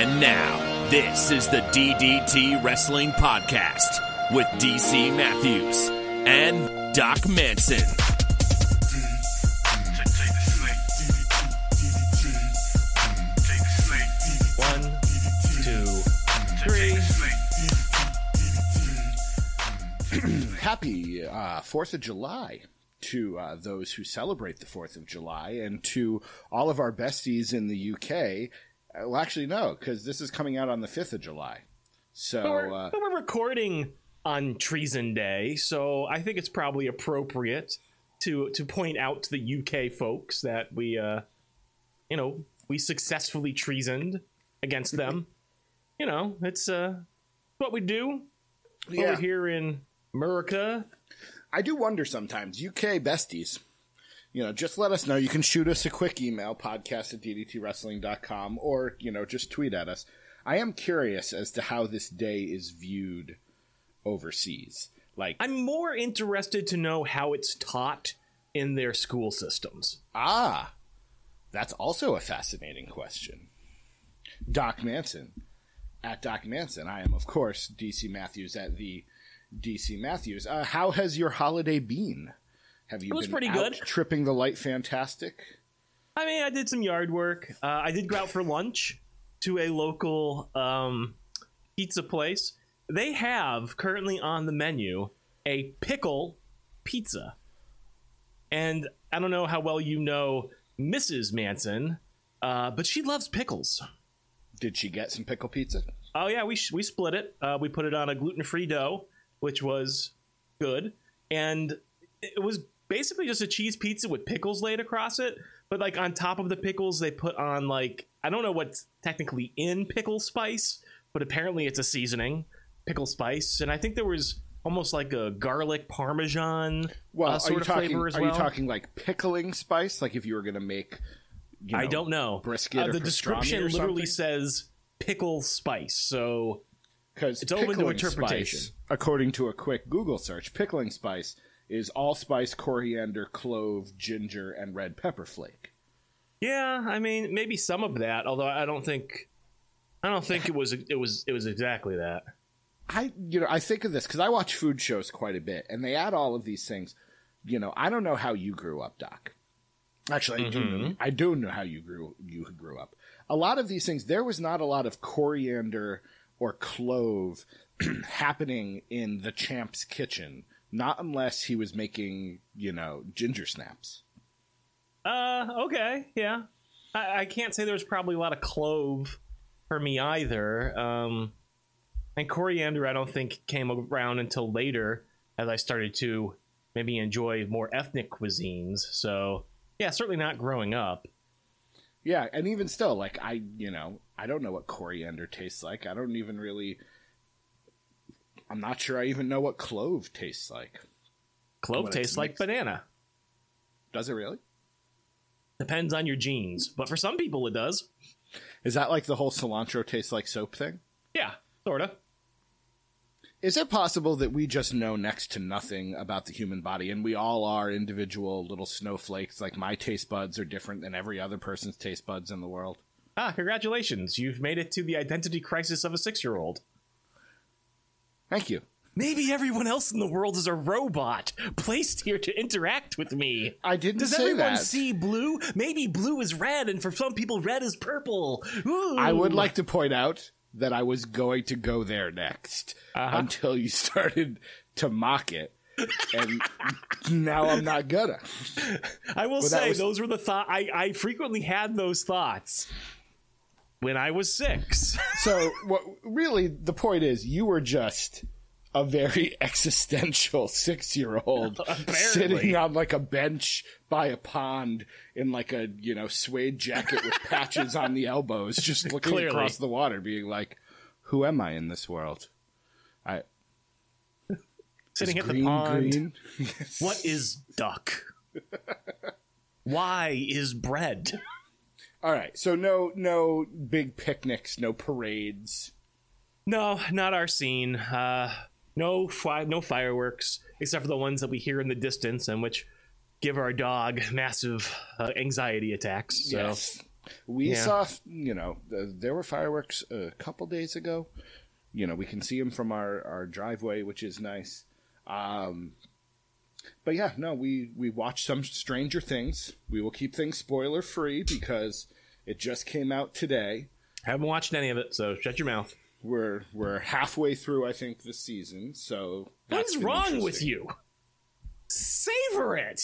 And now, this is the DDT Wrestling Podcast with DC Matthews and Doc Manson. One, two, three. happy uh, Fourth of July to uh, those who celebrate the Fourth of July, and to all of our besties in the UK. Well, actually, no, because this is coming out on the fifth of July. So, But we're, uh, but we're recording on Treason Day, so I think it's probably appropriate to to point out to the UK folks that we, uh, you know, we successfully treasoned against them. you know, it's uh, what we do yeah, over here in America. I do wonder sometimes, UK besties. You know, just let us know. You can shoot us a quick email, podcast at ddtwrestling.com, or, you know, just tweet at us. I am curious as to how this day is viewed overseas. Like, I'm more interested to know how it's taught in their school systems. Ah, that's also a fascinating question. Doc Manson at Doc Manson. I am, of course, DC Matthews at the DC Matthews. Uh, how has your holiday been? Have you It was pretty good. tripping the light fantastic? I mean, I did some yard work. Uh, I did go out for lunch to a local um, pizza place. They have currently on the menu a pickle pizza. And I don't know how well you know Mrs. Manson, uh, but she loves pickles. Did she get some pickle pizza? Oh yeah, we we split it. Uh, we put it on a gluten free dough, which was good, and it was basically just a cheese pizza with pickles laid across it. But like on top of the pickles, they put on like I don't know what's technically in pickle spice, but apparently it's a seasoning, pickle spice, and I think there was almost like a garlic parmesan Well, uh, are sort of talking? flavor as are well. you talking like pickling spice? Like if you were going to make? You I don't know. brisket Uh, the description literally says pickle spice, so Because It's open to interpretation. Spice, according to a quick Google search, pickling spice is allspice, coriander, clove, ginger, and red pepper flake. Yeah, I mean, maybe some of that. Although I don't think, I don't think it was it was it was exactly that. I, you know, I think of this because I watch food shows quite a bit, and they add all of these things. You know, I don't know how you grew up, Doc. Actually, I do. Mm-hmm. Know, I do know how you grew you grew up. A lot of these things, there was not a lot of coriander or clove happening in the champ's kitchen, not unless he was making, you know, ginger snaps. Uh, okay, yeah. I, I can't say there was probably a lot of clove for me either. Um, and coriander, I don't think came around until later as I started to maybe enjoy more ethnic cuisines. So yeah, certainly not growing up. Yeah, and even still, like I, you know, I don't know what coriander tastes like. I don't even really. I'm not sure I even know what clove tastes like. Clove tastes like banana. Does it really? Depends on your genes, but for some people it does. Is that like the whole cilantro tastes like soap thing? Yeah, sorta. Is it possible that we just know next to nothing about the human body and we all are individual little snowflakes? Like my taste buds are different than every other person's taste buds in the world? Ah, congratulations. You've made it to the identity crisis of a six year old. Thank you. Maybe everyone else in the world is a robot placed here to interact with me. I didn't Does say everyone that. see blue? Maybe blue is red, and for some people, red is purple. Ooh. I would like to point out that I was going to go there next Uh-huh. until you started to mock it. And now I'm not gonna. I will that say was- those were the thought. I, I frequently had those thoughts when I was six. So, what really the point is, you were just a very existential six year old sitting on like a bench by a pond in like a you know suede jacket with patches on the elbows, just looking Clearly. across the water, being like, "Who am I in this world?" I Sitting at the pond. green? What is duck? Why is bread? All right, so no no big picnics, no parades. No, not our scene. Uh, no, fi- no fireworks except for the ones that we hear in the distance, and which give our dog massive uh, anxiety attacks. So Yes. We Yeah. saw, you know, th- there were fireworks a couple days ago. You know, we can see them from our, our driveway, which is nice. Um, but yeah, no, we we watched some Stranger Things. We will keep things spoiler free because it just came out today. Haven't watched any of it, so shut your mouth. We're we're halfway through, I think, the season. So what's wrong with you? Savor it.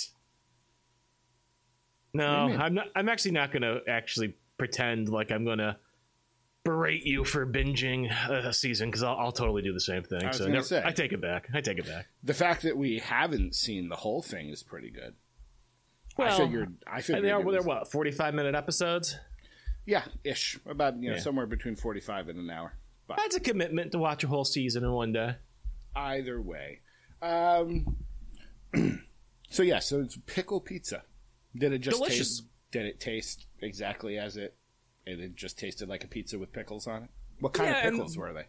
No, do you mean? I'm not. I'm actually not going to actually pretend like I'm going to berate you for binging a season because I'll, I'll totally do the same thing. I was so never- say. I take it back. I take it back. The fact that we haven't seen the whole thing is pretty good. Well, I figured. I figured. they are. it They're what? 45 minute episodes. Yeah, ish. About you know Yeah. somewhere between forty five and an hour. But That's a commitment to watch a whole season in one day. either way, um, so yeah, so it's pickle pizza. Did it just Delicious. taste? Did it taste exactly as it? It just tasted like a pizza with pickles on it. What kind Yeah, of and- pickles were they?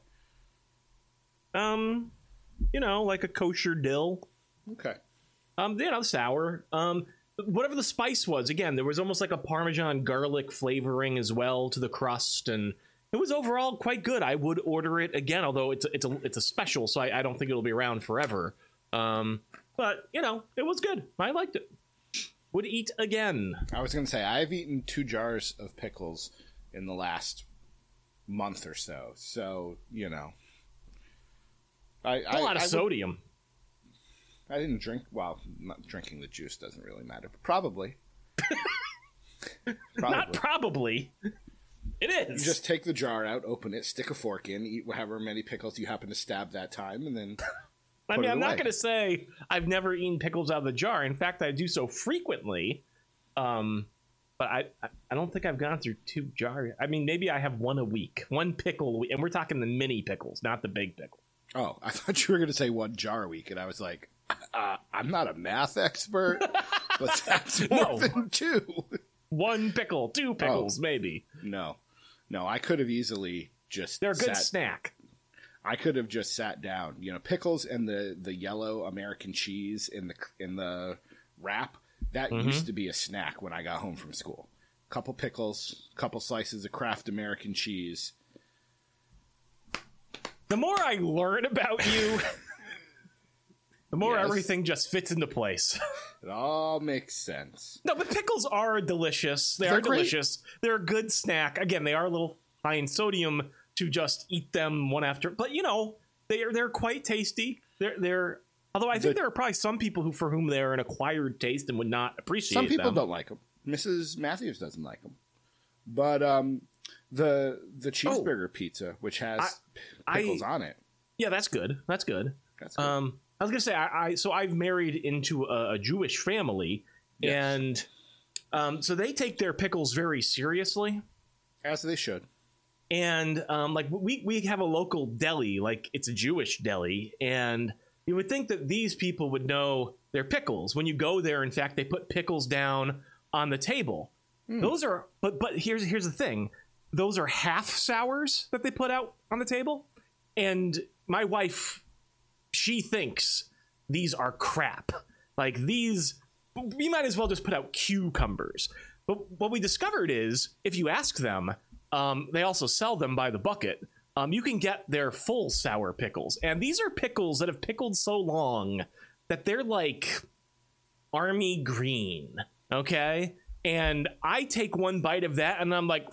Um, you know, like a kosher dill. Okay. Um, you know, sour. Um, whatever the spice was. Again, there was almost like a Parmesan garlic flavoring as well to the crust, and it was overall quite good. I would order it again, although it's a, it's a it's a special, so I, I don't think it'll be around forever. Um, but you know, it was good. I liked it. Would eat again. I was going to say I've eaten two jars of pickles in the last month or so. So you know, I A lot of I would- sodium. I didn't drink. Well, not drinking the juice doesn't really matter. But probably. probably. Not probably. It is. you just take the jar out, open it, stick a fork in, eat however many pickles you happen to stab that time, and then I mean, I'm not going to say I've never eaten pickles out of the jar. In fact, I do so frequently. Um, but I, I- don't think I've gone through two jars. I mean, maybe I have one a week, one pickle, a week, and we're talking the mini pickles, not the big pickle. oh, I thought you were going to say one jar a week, and I was like, uh, I'm not a math expert, but that's more No. than two. One pickle, two pickles, maybe. No, no, I could have easily just They're a good sat- snack. I could have just sat down, you know, pickles and the the yellow American cheese in the in the wrap. That Mm-hmm. used to be a snack when I got home from school. Couple pickles, couple slices of Kraft American cheese. The more I learn about you, the more Yes. everything just fits into place. It all makes sense. No, but pickles are delicious. They They're are great. delicious. They're a good snack. Again, they are a little high in sodium to just eat them one after. But you know, they are they're quite tasty. They're they're. Although I think The- there are probably some people who for whom they're an acquired taste and would not appreciate. Some people them. don't like them. Mrs. Matthews doesn't like them. But um, the the cheeseburger pizza, which has Oh. I- pickles on it, Yeah, that's good. That's good. that's good. Um, I was gonna say I, I so I've married into a, a Jewish family, Yes. and um, so they take their pickles very seriously. as they should. And um, like we we have a local deli, like it's a Jewish deli, and you would think that these people would know their pickles. When you go there, in fact, they put pickles down on the table. Those are, but but here's here's the thing: those are half sours that they put out on the table, and my wife, she thinks these are crap. Like these, we might as well just put out cucumbers. But what we discovered is, if you ask them, um, they also sell them by the bucket. Um, you can get their full sour pickles, and these are pickles that have pickled so long that they're like army green. Okay, and I take one bite of that, and I'm like.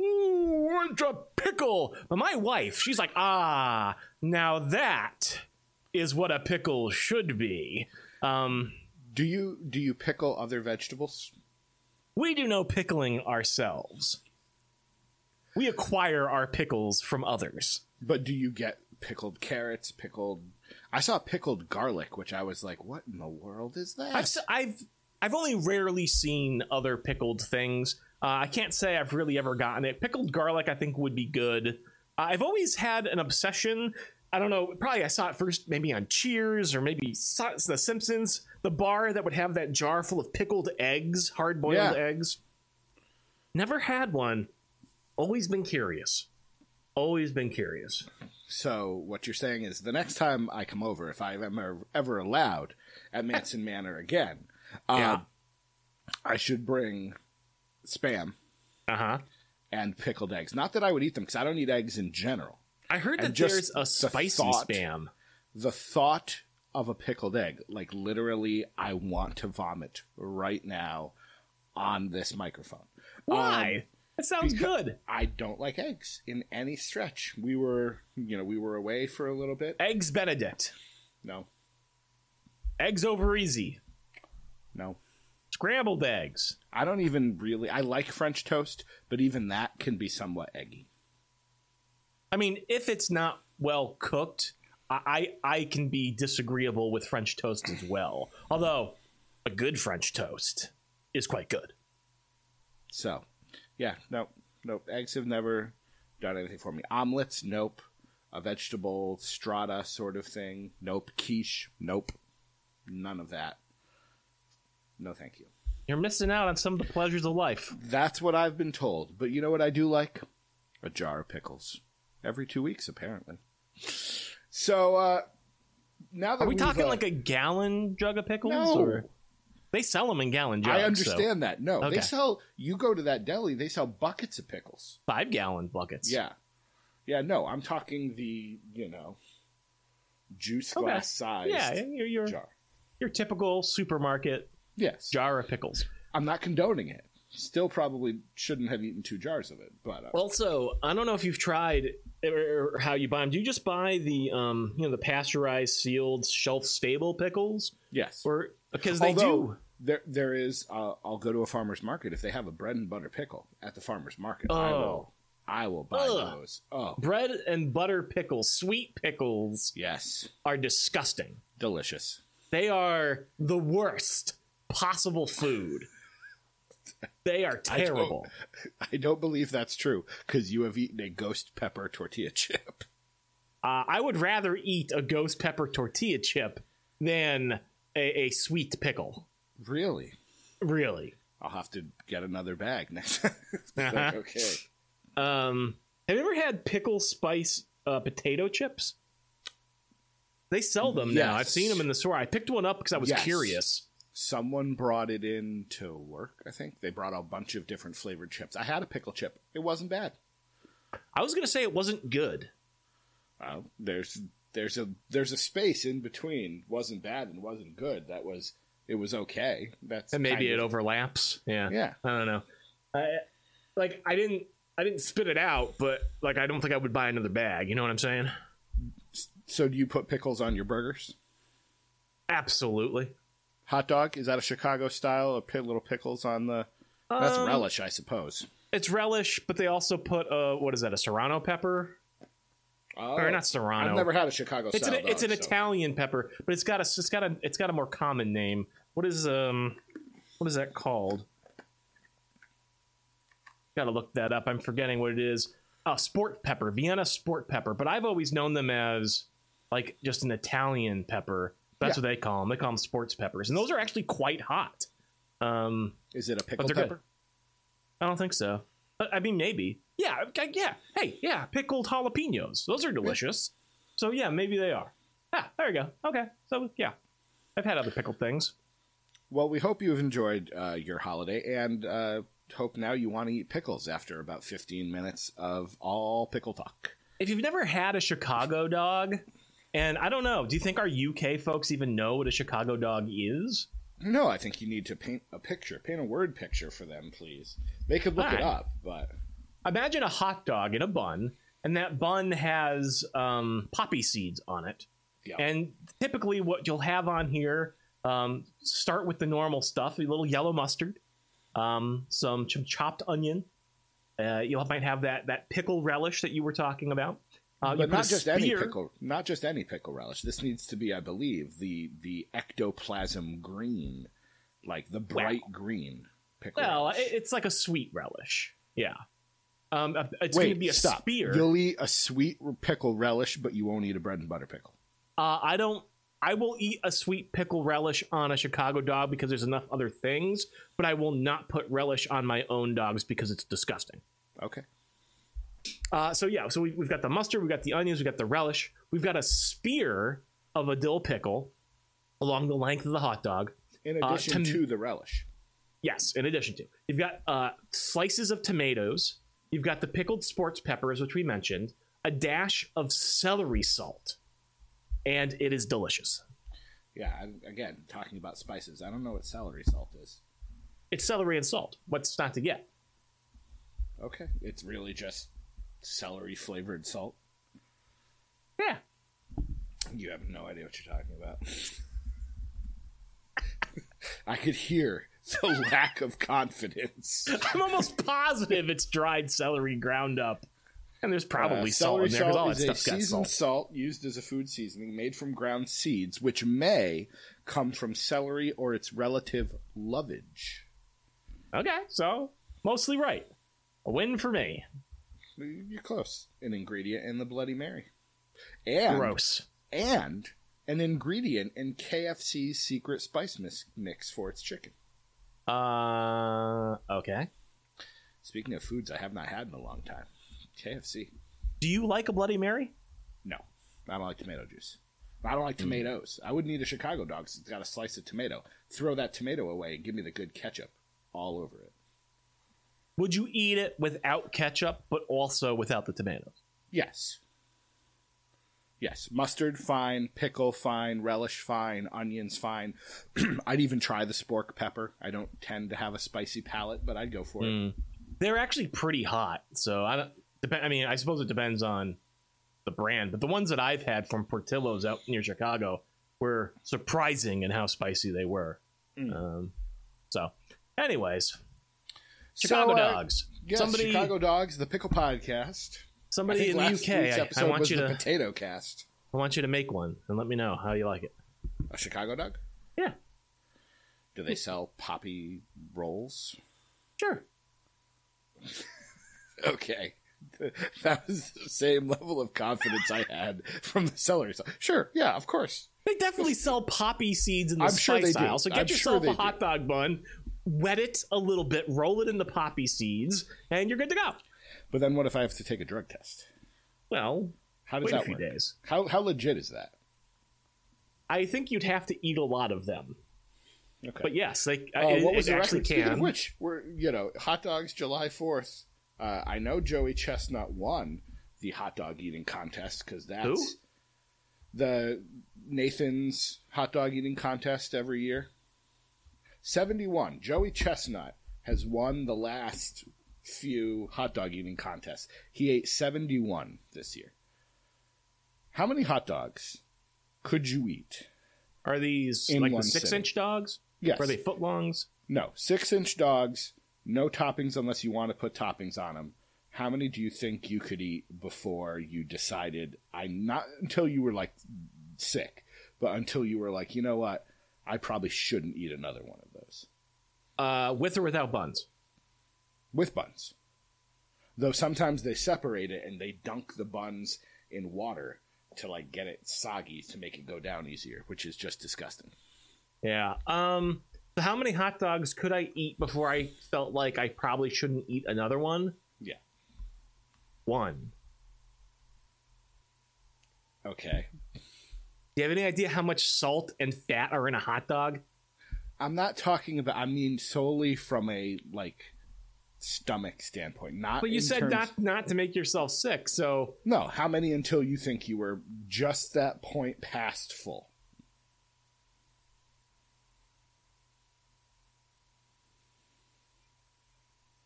Ooh, it's a pickle. But my wife, she's like, ah, now that is what a pickle should be. Um, Do you do you pickle other vegetables? we do no pickling ourselves. We acquire our pickles from others. But do you get pickled carrots, pickled? I saw pickled garlic, which I was like, "What in the world is that?" I've, I've I've only rarely seen other pickled things. Uh, I can't say I've really ever gotten it. Pickled garlic, I think, would be good. Uh, I've always had an obsession. I don't know. Probably I saw it first, maybe on Cheers or maybe The Simpsons. The bar that would have that jar full of pickled eggs, hard boiled Yeah. eggs. Never had one. Always been curious. Always been curious. So what you're saying is, the next time I come over, if I'm ever, ever allowed at Manson Manor again, Yeah. I should bring spam Uh huh. and pickled eggs. Not that I would eat them because I don't eat eggs in general. I heard And that there's a the spicy thought- spam. The thought of a pickled egg, like literally, I want to vomit right now on this microphone. Why? Um, that sounds good. I don't like eggs in any stretch. We were, you know, we were away for a little bit. Eggs Benedict. No, Eggs over easy. no. Scrambled eggs. I don't even really. I like French toast, but even that can be somewhat eggy. I mean, if it's not well cooked, I, I I can be disagreeable with French toast as well. Although a good French toast is quite good. So, yeah, no, nope. Eggs have never done anything for me. Omelets, nope. A vegetable strata sort of thing, nope. Quiche, nope. None of that. No, thank you. You're missing out on some of the pleasures of life. That's what I've been told. But you know what I do like? A jar of pickles. Every two weeks, apparently. So, uh, now that Are we we've, talking uh, like a gallon jug of pickles? No. Or they sell them in gallon jugs. I so understand that. No, Okay. they sell. You go to that deli, they sell buckets of pickles. five gallon buckets. Yeah, yeah. No, I'm talking the you know juice Okay. glass size. yeah. Your your, jar. your typical supermarket Yes, jar of pickles. I'm not condoning it. Still, probably shouldn't have eaten two jars of it. But uh, Also, I don't know if you've tried or how you buy them. Do you just buy the um you know the pasteurized, sealed, shelf stable pickles, yes, or because they Although, do? There, there is. Uh, I'll go to a farmer's market if they have a bread and butter pickle at the farmer's market. I Oh. will. I will buy Ugh. those. Oh, Bread and butter pickles, sweet pickles, yes, are disgusting. delicious. They are the worst possible food. They are I don't- terrible. I don't believe that's true because you have eaten a ghost pepper tortilla chip. Uh, I would rather eat a ghost pepper tortilla chip than a, a sweet pickle. Really? Really. I'll have to get another bag next time. Uh-huh. okay. Um, have you ever had pickle spice uh, potato chips? They sell them now. I've seen them in the store. I picked one up because I was Yes. curious. Someone brought it in to work, I think. They brought a bunch of different flavored chips. I had a pickle chip. It wasn't bad. I was going to say it wasn't good. Uh, there's there's a there's a space in between wasn't bad and wasn't good. That was it was okay. That's And maybe it of- overlaps. Yeah. Yeah. I don't know. I, like I didn't I didn't spit it out, but like I don't think I would buy another bag. You know what I'm saying? So do you put pickles on your burgers? Absolutely. Hot dog is that a Chicago style? A pit little pickles on the that's Um, relish, I suppose. It's relish, but they also put a what is that? A serrano pepper? Oh, Or not serrano. I've never had a Chicago It's an style. it's an so- Italian pepper, but it's got a it's got a it's got a more common name. What is um what is that called? Got to look that up. I'm forgetting what it is. Oh, sport pepper, Vienna sport pepper. But I've always known them as like just an Italian pepper. That's Yeah. what they call them. They call them sports peppers, and those are actually quite hot. Um, Is it a pickle pepper? I don't think so. I mean, maybe. Yeah, okay, yeah. Hey, yeah, pickled jalapenos. Those are delicious. So yeah, maybe they are. Ah, there you go. Okay, so yeah, I've had other pickled things. Well, we hope you've enjoyed uh, your holiday and uh, hope now you want to eat pickles after about 15 minutes of all pickle talk. If you've never had a Chicago dog, and I don't know, do you think our UK folks even know what a Chicago dog is? No, I think you need to paint a picture, paint a word picture for them, please. They could look it up, but Imagine a hot dog in a bun, and that bun has um, poppy seeds on it. yeah. And typically, what you'll have on here um, start with the normal stuff: a little yellow mustard, um, some ch- chopped onion. Uh, you might have that that pickle relish that you were talking about. Uh, but not just any pickle, not just any pickle relish. This needs to be, I believe, the the ectoplasm green, like the bright green pickle. Well, relish. it's like a sweet relish. Yeah. Um, uh, it's going to be a stop. spear. You'll eat a sweet pickle relish, but you won't eat a bread and butter pickle. Uh, I don't. I will eat a sweet pickle relish on a Chicago dog because there's enough other things, but I will not put relish on my own dogs because it's disgusting. Okay. Uh, so yeah, so we, we've got the mustard, we've got the onions, we've got the relish, we've got a spear of a dill pickle along the length of the hot dog. In Uh, addition to- to the relish. Yes, in addition to. You've got uh, slices of tomatoes. You've got the pickled sports peppers, which we mentioned, a dash of celery salt, and it is delicious. Yeah, again, talking about spices. I don't know what celery salt is. It's celery and salt. What's not to get? Okay, it's really just celery flavored salt. Yeah. You have no idea what you're talking about. I could hear the lack of confidence. I'm almost positive it's dried celery ground up. And there's probably Uh, salt in there because all that a stuff's got seasoned salt. salt used as a food seasoning made from ground seeds, which may come from celery or its relative lovage. Okay, so mostly right. A win for me. You're close. An ingredient in the Bloody Mary, and Gross. and an ingredient in KFC's secret spice mix for its chicken. Uh, okay. Speaking of foods I have not had in a long time, KFC. Do you like a Bloody Mary? No, I don't like tomato juice. I don't like tomatoes. I wouldn't eat a Chicago dog. 'cause It's got a slice of tomato. Throw that tomato away and give me the good ketchup all over it. Would you eat it without ketchup, but also without the tomatoes? Yes. Yes. Mustard, fine. Pickle, fine. Relish, fine. Onions, fine. I'd even try the sport pepper. I don't tend to have a spicy palate, but I'd go for it. They're actually pretty hot, so I don't. Dep- I mean, I suppose it depends on the brand, but the ones that I've had from Portillo's out near Chicago were surprising in how spicy they were. Um, so, anyways, Chicago So, uh, dogs. Yes, somebody, Chicago Dogs, the Pickle Podcast. Somebody in the UK. I, I want you to. Potato Cast. I want you to make one and let me know how you like it. A Chicago dog? Yeah, Do they sell poppy rolls? sure. Okay. That was the same level of confidence I had from the celery. Sure, yeah, of course. They definitely sell poppy seeds in the I'm sure spice aisle. So get I'm yourself they a hot do. dog bun, wet it a little bit, roll it in the poppy seeds, and you're good to go. But then what if I have to take a drug test? Well, How does that work? days. How how legit is that? I think you'd have to eat a lot of them. Okay. But yes, they Uh, it, what was it the actually record? Speaking of which, we're you know hot dogs July fourth. Uh, I know Joey Chestnut won the hot dog eating contest because that's Who? the Nathan's hot dog eating contest every year. Seventy one. Joey Chestnut has won the last few hot dog eating contests. He ate seventy one this year. How many hot dogs could you eat? Are these like the six sitting. inch dogs? Yes. Are they footlongs? No, six inch dogs, no toppings unless you want to put toppings on them. How many do you think you could eat before you decided? I'm not until you were like sick, but until you were like, you know what, I probably shouldn't eat another one of those Uh, with or without buns? With buns. Though sometimes they separate it and they dunk the buns in water to like get it soggy to make it go down easier, which is just disgusting. Yeah. Um. So how many hot dogs could I eat before I felt like I probably shouldn't eat another one? Yeah. One. Okay. Do you have any idea how much salt and fat are in a hot dog? I'm not talking about. I mean solely from a like stomach standpoint. Not. But you said terms- not not to make yourself sick. So No. How many until you think you were just that point past full?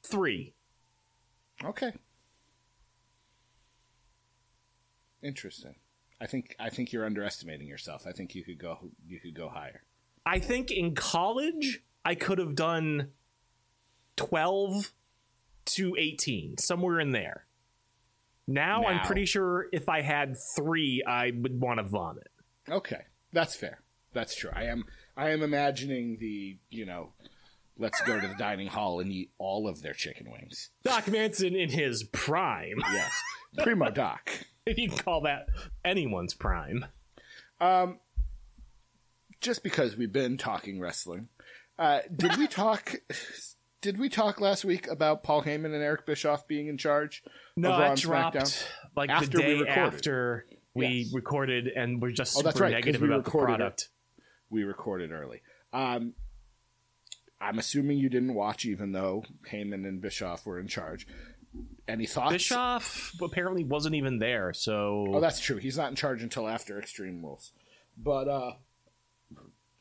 three. Okay. Interesting. I think I think you're underestimating yourself. I think you could go you could go higher. I think in college I could have done twelve to eighteen, somewhere in there. Now, I'm pretty sure if I had three, I would want to vomit. Okay, that's fair. That's true. I am I am imagining the you know, let's go to the dining hall and eat all of their chicken wings. Doc Manson in his prime, Yes, primo doc. if you can call that anyone's prime. Um, just because we've been talking wrestling, uh, did we talk? Did we talk last week about Paul Heyman and Eric Bischoff being in charge? No, and dropped SmackDown? like After the we day recorded. after we Yes. recorded, and we're just Oh, super that's right, negative we about the recorded it. product. We recorded early. Um, I'm assuming you didn't watch, even though Heyman and Bischoff were in charge. Any thoughts? Bischoff apparently wasn't even there, so Oh, that's true. He's not in charge until after Extreme Rules. But uh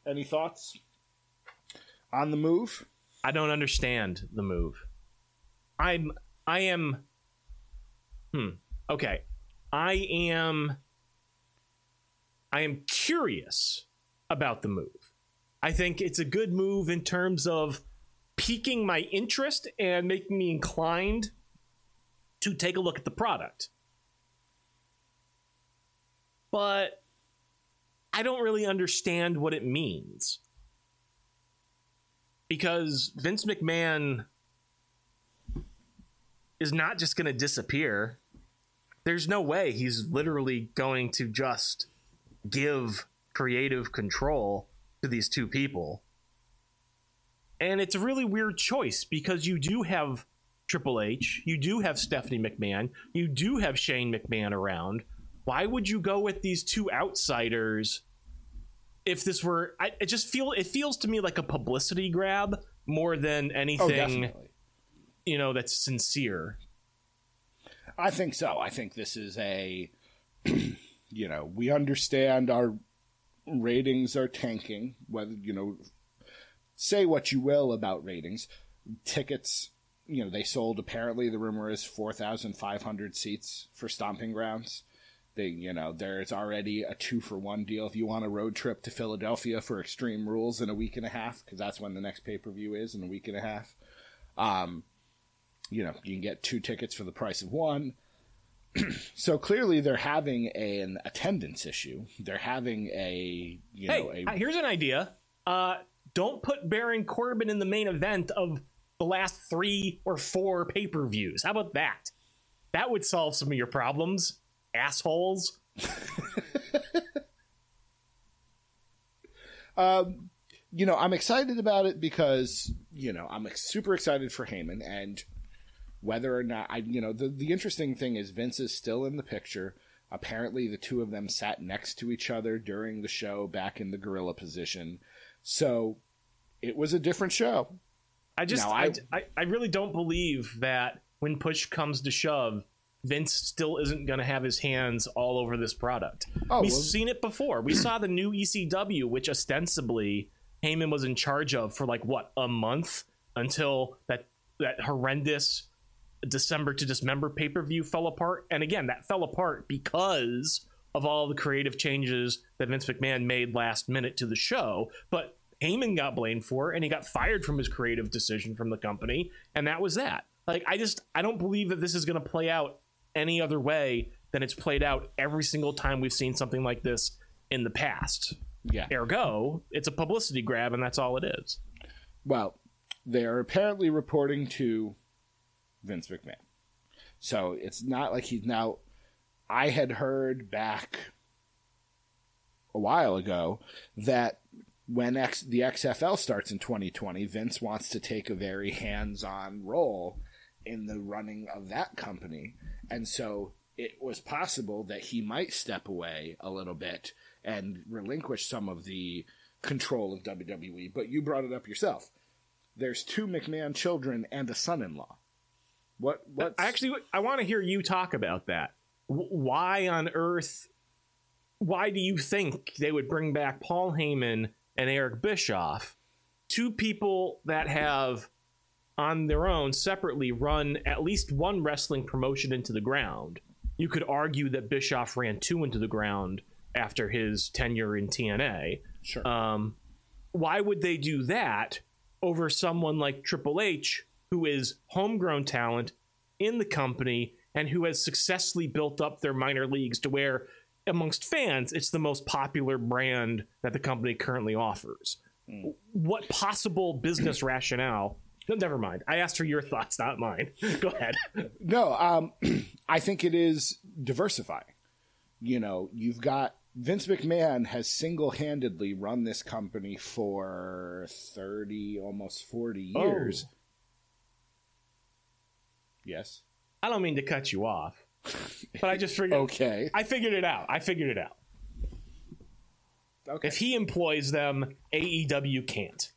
any thoughts on the move? I don't understand the move. I'm I am Hmm. Okay. I am I am curious about the move. I think it's a good move in terms of piquing my interest and making me inclined to take a look at the product. But I don't really understand what it means. Because Vince McMahon is not just going to disappear. There's no way he's literally going to just give creative control to these two people. And it's a really weird choice because you do have Triple H, you do have Stephanie McMahon, you do have Shane McMahon around. Why would you go with these two outsiders if this were I it just feel it feels to me like a publicity grab more than Oh, anything definitely. you know that's sincere. I think so. I think this is a, you know, we understand our ratings are tanking. Whether you know, say what you will about ratings, tickets. You know, they sold. Apparently, the rumor is four thousand five hundred seats for Stomping Grounds. They, you know, there's already a two for one deal if you want a road trip to Philadelphia for Extreme Rules in a week and a half, because that's when the next pay per view is in a week and a half. Um, you know, you can get two tickets for the price of one. so clearly, they're having an attendance issue. They're having a, you know, Hey, a uh, here's an idea. Uh, don't put Baron Corbin in the main event of the last three or four pay per views. How about that? That would solve some of your problems, assholes. Um, you know, I'm excited about it because you know I'm super excited for Heyman and whether or not I, you know, the the interesting thing is Vince is still in the picture. Apparently, the two of them sat next to each other during the show back in the gorilla position, so it was a different show. I just, Now, I, I- I, I really don't believe that when push comes to shove, Vince still isn't going to have his hands all over this product. Oh, We've well- seen it before. We saw the new ECW, which ostensibly Heyman was in charge of for like what a month until that that horrendous December to Dismember pay per view fell apart. And again, that fell apart because of all the creative changes that Vince McMahon made last minute to the show. But Heyman got blamed for it, and he got fired from his creative decision from the company, and that was that. Like, I just I don't believe that this is going to play out any other way than it's played out every single time we've seen something like this in the past. Yeah. Ergo, it's a publicity grab, and that's all it is. Well, they are apparently reporting to Vince McMahon. So it's not like he's now. I had heard back a while ago that when X, the XFL starts in 2020, Vince wants to take a very hands on role in the running of that company. And so it was possible that he might step away a little bit and relinquish some of the control of WWE. But you brought it up yourself. There's two McMahon children and a son-in-law. What? What? Actually, I want to hear you talk about that. Why on earth? Why do you think they would bring back Paul Heyman and Eric Bischoff, two people that have, on their own, separately run at least one wrestling promotion into the ground? You could argue that Bischoff ran two into the ground after his tenure in TNA. Sure. Um, why would they do that over someone like Triple H, who is homegrown talent in the company and who has successfully built up their minor leagues to where, amongst fans, it's the most popular brand that the company currently offers? What possible business rationale? No, Never mind. I asked for your thoughts, not mine. Go ahead. No, um, I think it is diversifying. You know, you've got Vince McMahon has single handedly run this company for 30, almost 40 years. Oh. Yes. I don't mean to cut you off, but I just figured. Okay. I figured it out. I figured it out. Okay. If he employs them, AEW can't.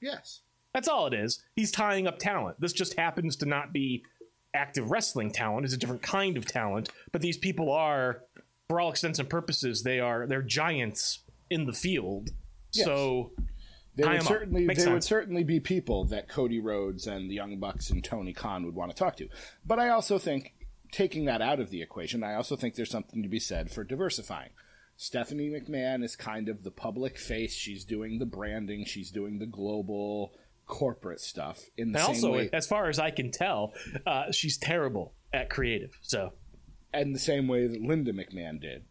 yes. That's all it is. He's tying up talent. This just happens to not be active wrestling talent. It's a different kind of talent. But these people are, for all extents and purposes, they are they're giants in the field. Yes. So There would certainly there would certainly be people that Cody Rhodes and the Young Bucks and Tony Khan would want to talk to. But I also think taking that out of the equation, I also think there's something to be said for diversifying. Stephanie McMahon is kind of the public face. She's doing the branding. She's doing the global corporate stuff in the and same also, way. as far as I can tell, uh, she's terrible at creative. So and the same way that Linda McMahon did.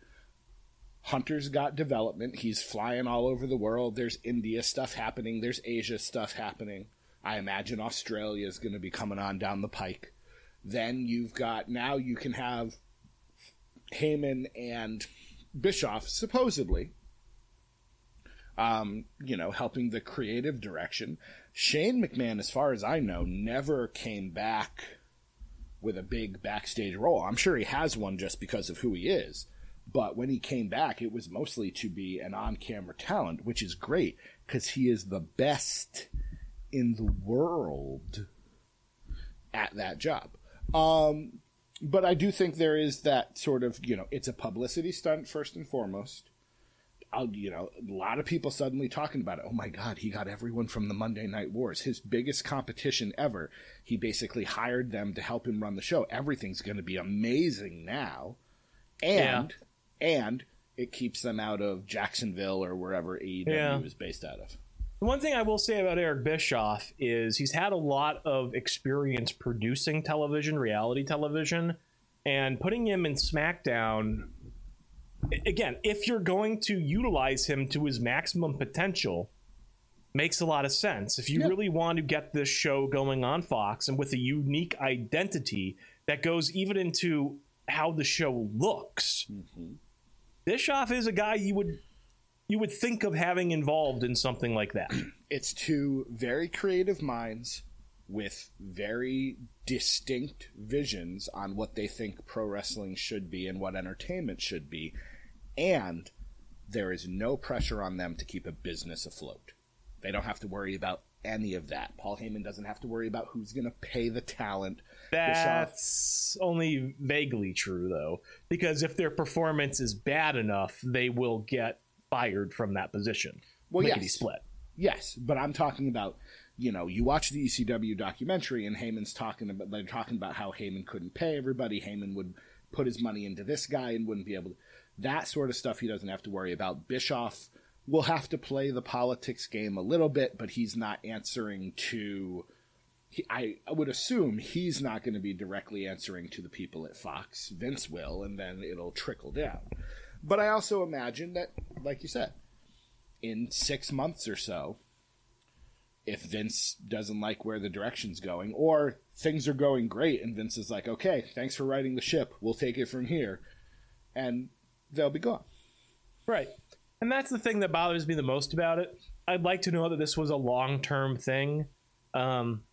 Hunter's got development. He's flying all over the world. There's India stuff happening. There's Asia stuff happening. I imagine Australia is going to be coming on down the pike. Then you've got now you can have Heyman and Bischoff supposedly, um, you know, helping the creative direction. Shane McMahon, as far as I know, never came back with a big backstage role. I'm sure he has one just because of who he is. But when he came back, it was mostly to be an on camera talent, which is great because he is the best in the world at that job. Um, but I do think there is that sort of, you know, it's a publicity stunt first and foremost. I'll, you know, a lot of people suddenly talking about it. Oh my God, he got everyone from the Monday Night Wars, his biggest competition ever. He basically hired them to help him run the show. Everything's going to be amazing now, and and it keeps them out of Jacksonville or wherever AEW Yeah. is based out of. The one thing I will say about Eric Bischoff is he's had a lot of experience producing television, reality television, and putting him in SmackDown. Again, if you're going to utilize him to his maximum potential, makes a lot of sense. If you Yeah. really want to get this show going on Fox and with a unique identity that goes even into how the show looks, mm-hmm. Bischoff is a guy you would you would think of having involved in something like that. it's two very creative minds with very distinct visions on what they think pro wrestling should be and what entertainment should be. And there is no pressure on them to keep a business afloat. They don't have to worry about any of that. Paul Heyman doesn't have to worry about who's going to pay the talent. Bischoff- That's only vaguely true, though, because if their performance is bad enough, they will get fired from that position. Well, yes. split. Yes, but I'm talking about, you know, you watch the ECW documentary and Heyman's talking about they're talking about how Heyman couldn't pay everybody. Heyman would put his money into this guy and wouldn't be able to. That sort of stuff he doesn't have to worry about. Bischoff will have to play the politics game a little bit, but he's not answering to. He, I, I would assume he's not going to be directly answering to the people at Fox. Vince will, and then it'll trickle down. But I also imagine that, like you said, in six months or so, if Vince doesn't like where the direction's going, or things are going great and Vince is like, okay, thanks for riding the ship, we'll take it from here, and they'll be gone. Right. And that's the thing that bothers me the most about it. I'd like to know that this was a long term thing, um,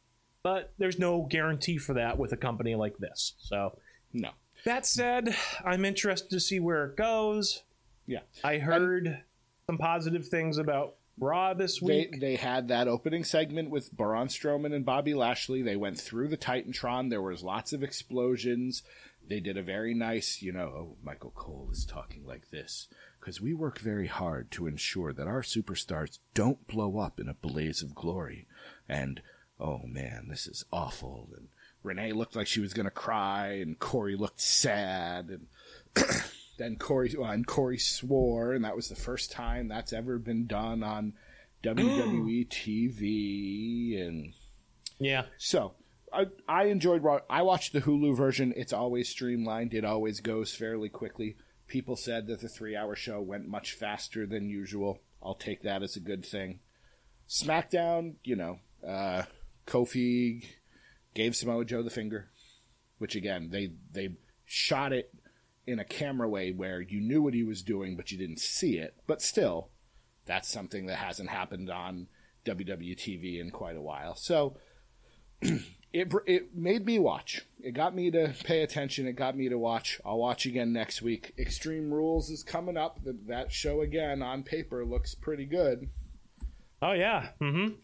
but there's no guarantee for that with a company like this. So, No. that said, I'm interested to see where it goes. Yeah. I heard some positive things about Raw this week. they had that opening segment with Braun Strowman and Bobby Lashley. They went through the Titantron. There was lots of explosions. They did a very nice, you know, oh, Michael Cole is talking like this because we work very hard to ensure that our superstars don't blow up in a blaze of glory. And oh man, this is awful. And Renee looked like she was going to cry, and Corey looked sad, and then Corey well, and Corey swore, and that was the first time that's ever been done on WWE TV, and yeah. so I I enjoyed. I watched the Hulu version. It's always streamlined. It always goes fairly quickly. People said that the three-hour show went much faster than usual. I'll take that as a good thing. SmackDown, you know, uh, Kofi gave Samoa Joe the finger, which again they they shot it in a camera way where you knew what he was doing, but you didn't see it. But still, that's something that hasn't happened on WWE TV in quite a while. So it it made me watch. It got me to pay attention. It got me to watch. I'll watch again next week. Extreme Rules is coming up. That show again on paper looks pretty good. Oh yeah. Mm-hmm.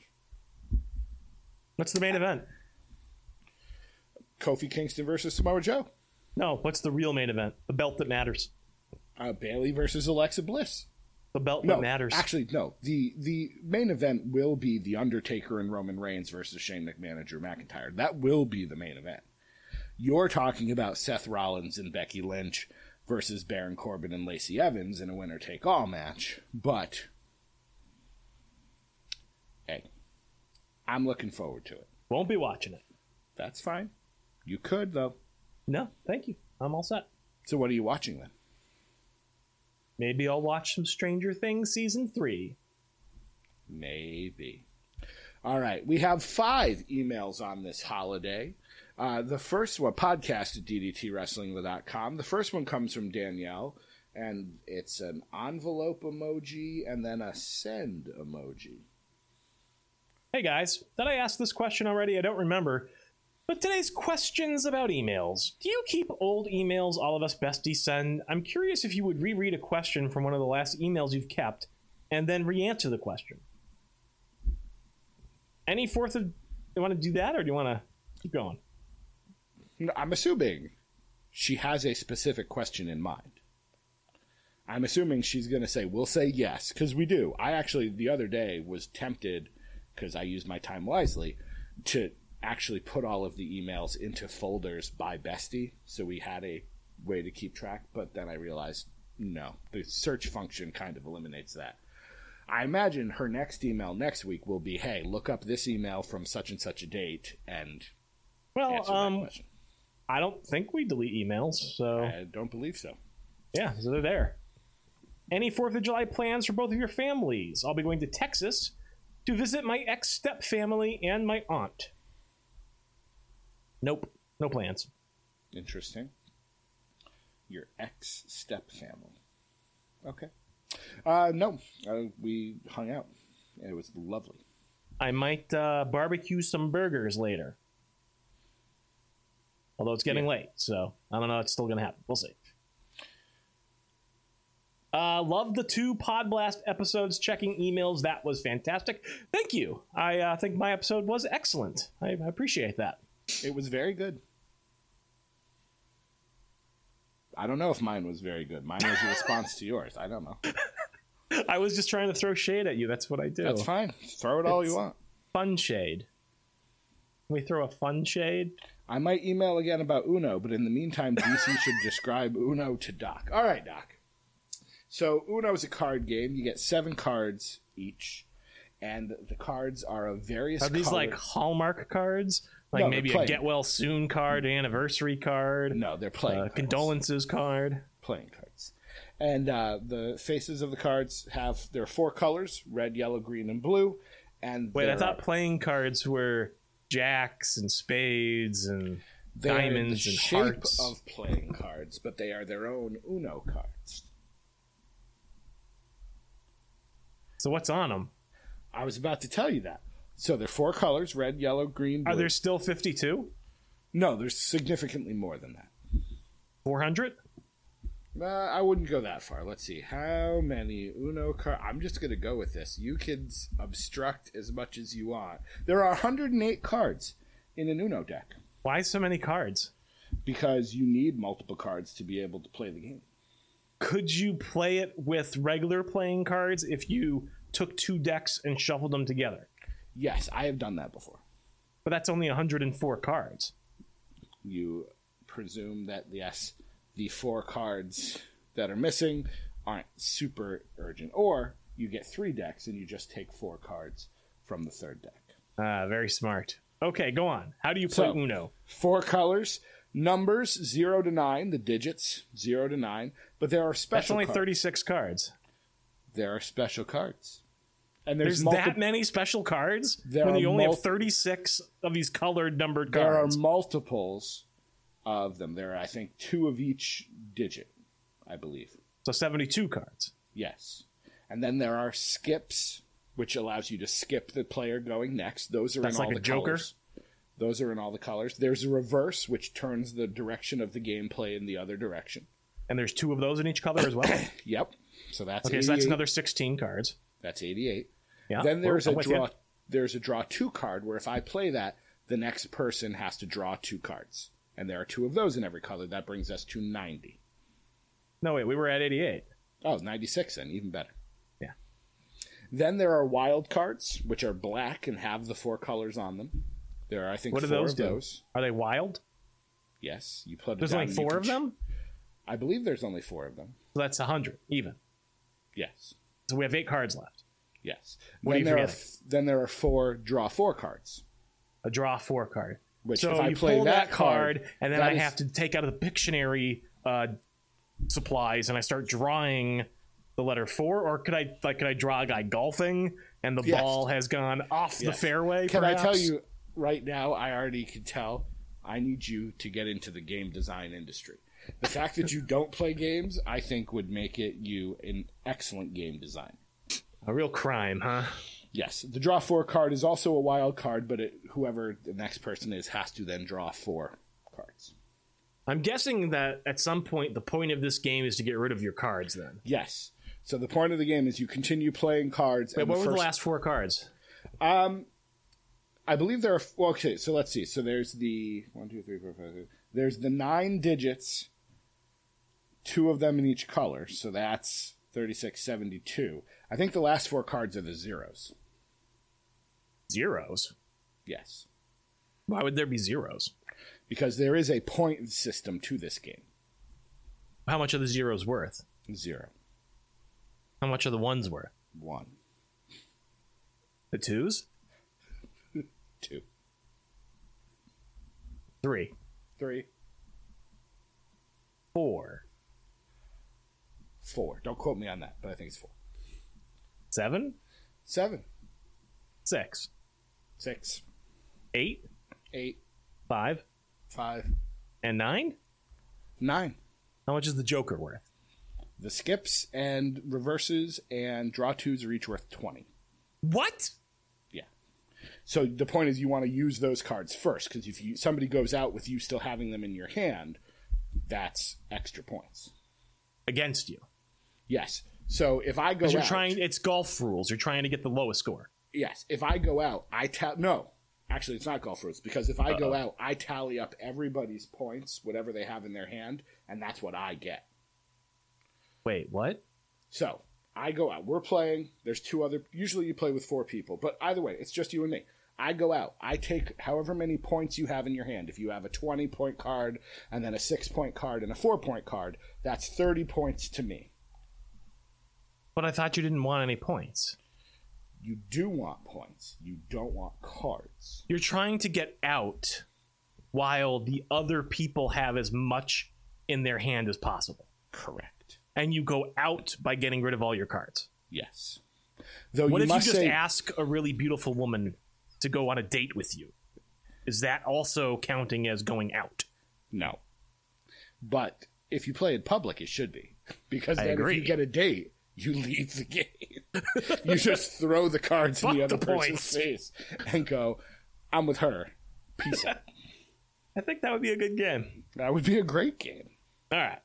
What's the main event? Kofi Kingston versus Samoa Joe. No, what's the real main event? The belt that matters. Uh, Bayley versus Alexa Bliss. The belt No, that matters. actually, no. the The main event will be the Undertaker and Roman Reigns versus Shane McMahon and Drew McIntyre. That will be the main event. You're talking about Seth Rollins and Becky Lynch versus Baron Corbin and Lacey Evans in a winner take all match. But hey, I'm looking forward to it. Won't be watching it. That's fine. You could though. No, thank you. I'm all set. So what are you watching then? Maybe I'll watch some Stranger Things season three. Maybe. All right. We have five emails on this holiday. Uh, the first one, podcast at ddtwrestling.com. The first one comes from Danielle, and it's an envelope emoji and then a send emoji. Hey guys, did I ask this question already? I don't remember. But today's question's about emails. Do you keep old emails all of us besties send? I'm curious if you would reread a question from one of the last emails you've kept and then re answer the question. Any fourth of. You want to do that or do you want to keep going? I'm assuming she has a specific question in mind. I'm assuming she's going to say, we'll say yes, because we do. I actually, the other day, was tempted, because I use my time wisely, to actually put all of the emails into folders by bestie, so we had a way to keep track, but then I realized, no, the search function kind of eliminates that. I imagine her next email next week will be, hey, look up this email from such and such a date and Well, answer that um, question. I don't think we delete emails, so. I don't believe so. Yeah, so they're there. Any 4th of July plans for both of your families? I'll be going to Texas to visit my ex step family and my aunt. Nope, no plans. Interesting. Your ex step family. Okay. Uh, no, uh, we hung out. It was lovely. I might uh, barbecue some burgers later. Although it's getting Yeah. late, so I don't know. It's still going to happen. We'll see. Uh, love the two Pod Blast episodes. Checking emails. That was fantastic. Thank you. I uh, think my episode was excellent. I, I appreciate that. It was very good. I don't know if mine was very good. Mine was a response to yours. I don't know. I was just trying to throw shade at you. That's what I do. That's fine. Throw it all It's- you want. Fun shade. Can we throw a fun shade? I might email again about Uno, but in the meantime, DC should describe Uno to Doc. All right, Doc. So Uno is a card game. You get seven cards each, and the cards are of various. Are these colors. like Hallmark cards? Like No, maybe a get well soon card, an anniversary card, No, they're playing uh, condolences card. playing cards. And uh, the faces of the cards have there are four colors: red, yellow, green, and blue. And Wait, I thought playing cards were jacks and spades and diamonds the and shape hearts. of playing cards, but they are their own Uno cards. so what's on them? I was about to tell you that. So there are four colors: red, yellow, green, blue. Are there still fifty-two? No, there's significantly more than that. Four hundred? Uh, I wouldn't go that far. Let's see. How many Uno cards? I'm just going to go with this. You can s- obstruct as much as you want. There are 108 cards in an Uno deck Why so many cards? because you need multiple cards to be able to play the game. Could you play it with regular playing cards if you took two decks and shuffled them together? Yes, I have done that before. But that's only 104 cards. You presume that, yes, the four cards that are missing aren't super urgent. Or you get three decks and you just take four cards from the third deck. Ah, very smart. Okay, go on. How do you play So- Uno? Four colors, numbers zero to nine, the digits zero to nine, but there are That's special only cards. 36 cards. There are special cards. And there's, There's multiple that many special cards There when you only mul- have 36 of these colored numbered cards. there are multiples of them. There are I think two of each digit, I believe. so 72 cards. Yes. And then there are skips, which allows you to skip the player going next. Those are That's in all like the Joker? colors. Those are in all the colors. There's a reverse, which turns the direction of the gameplay in the other direction. And there's two of those in each color as well. Yep. So that's Okay, so that's another 16 cards. That's 88. Yeah. then there's a draw you. there's a draw two card where if I play that, the next person has to draw two cards. And there are two of those in every color. That brings us to 90. No, wait, we were at 88. Oh, 96 then, even better. Yeah. Then there are wild cards, which are black and have the four colors on them. There are, I think, What four those of do? those. Are they wild? Yes, you put There's only four of ch- them? I believe there's only four of them. So that's 100, even. Yes, So we have eight cards left. Yes. What are then you there are then there are four draw four cards. A draw four card. Which so if I play that card, card, and then I is- have to take out of the Pictionary uh, supplies, and I start drawing the letter four. Or could I like could I draw a guy golfing, and the Yes. ball has gone off the fairway? Can I tell you right now? I already can tell. I need you to get into the game design industry. The fact that you don't play games, I think, would make it you an excellent game design. A real crime, huh? Yes, the draw four card is also a wild card, but it, whoever the next person is has to then draw four cards. I'm guessing that at some point the point of this game is to get rid of your cards. Then, Yes. So the point of the game is you continue playing cards. wait, and what the were the last four cards? Um, I believe there are. Well, okay, so let's see. So there's the one, two, three, four, five. Six. There's the nine digits, two of them in each color. So that's 36, 72. I think the last four cards are the zeros. Zeros. Yes, Why would there be zeros? because there is a point system to this game. How much are the zeros worth? Zero, How much are the ones worth? one, The twos? two, Three. three, Four. four. Don't quote me on that, but I think it's four. Seven? Seven, Six. six, Eight? eight, Five? five, And nine? nine. How much is the Joker worth? The skips and reverses and draw twos are each worth 20. What? Yeah. So the point is, you want to use those cards first because if you somebody goes out with you still having them in your hand, that's extra points. Against you. Yes. So if I go you're out, trying, it's golf rules. You're trying to get the lowest score. yes, if I go out, I tell no. Actually, it's not golf rules because if I go out, I tally up everybody's points, whatever they have in their hand, and that's what I get. Wait, what? So I go out. We're playing. There's two other. Usually you play with four people, but either way, it's just you and me. I go out. I take however many points you have in your hand. If you have a 20 point card and then a six point card and a four point card, that's 30 points to me. But I thought you didn't want any points. You do want points. You don't want cards. You're trying to get out while the other people have as much in their hand as possible. Correct. And you go out by getting rid of all your cards. Yes. Though What if you just say, ask a really beautiful woman to go on a date with you? Is that also counting as going out? no. But if you play in public, it should be because then if you get a date, you leave the game. you just throw the cards in the other the person's face and go, "I'm with her." Peace out. I think that would be a good game. That would be a great game. All right.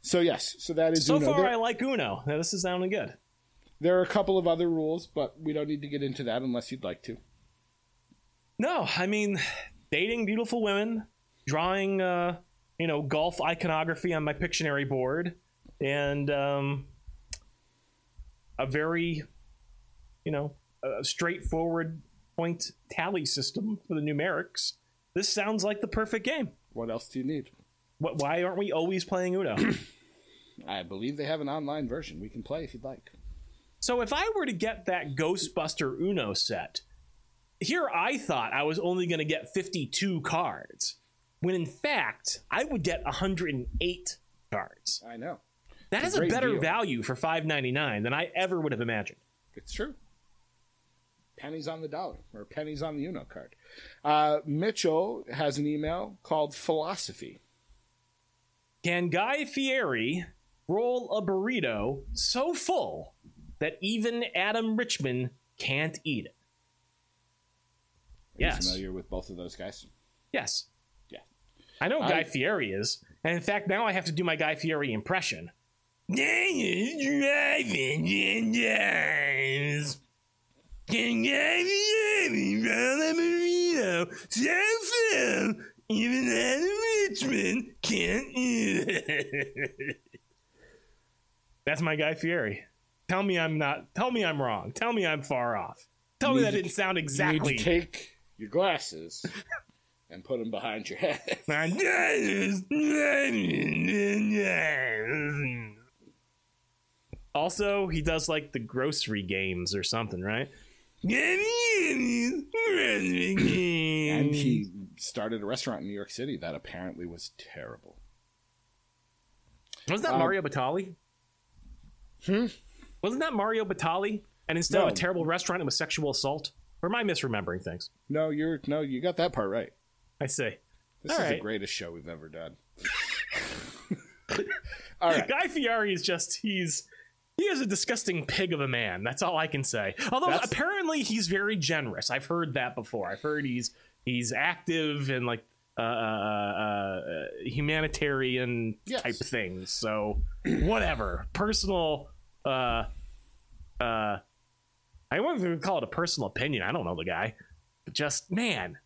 So yes, so that is So Uno. far, There, I like Uno. Now, this is sounding good. there are a couple of other rules, but we don't need to get into that unless you'd like to. No, I mean, dating beautiful women, drawing, uh, you know, golf iconography on my Pictionary board, and um, a very, you know, a straightforward point tally system for the numerics. This sounds like the perfect game. What else do you need? What, why aren't we always playing Uno? I believe they have an online version. We can play if you'd like. So if I were to get that Ghostbuster Uno set, here I thought I was only going to get 52 cards, when in fact I would get 108 cards. I know. That It's a better deal. value for 5.99 than I ever would have imagined. It's true. Pennies on the dollar, or pennies on the Uno card. Uh, Mitchell has an email called Philosophy. Can Guy Fieri roll a burrito so full that even Adam Richman can't eat it? Are you Yes. familiar with both of those guys? Yes. Yeah. I know I- Guy Fieri is. And in fact, now I have to do my Guy Fieri impression. Can get me burrito, so even Adam Richman can't eat it. That's my Guy Fieri. Tell me I'm not. Tell me I'm wrong. Tell me I'm far off. Tell You me that to- didn't sound You exactly. need to take your glasses and put them behind your head. Also, he does like the grocery games or something, right? and he started a restaurant in New York City that apparently was terrible. wasn't that Um, Mario Batali? Hmm? Wasn't that Mario Batali? And instead of a terrible restaurant, it was sexual assault. Or am I misremembering things? No, you're no, you got that part right. I say. This All is the greatest show we've ever done. All right. Guy Fieri is just he's he is a disgusting pig of a man. That's all I can say. Although That's- apparently he's very generous. I've heard that before. I've heard he's he's active and like uh, uh, uh, humanitarian Yes. type things. So whatever. Personal. Uh, uh, I wouldn't even call it a personal opinion. I don't know the guy, but just man,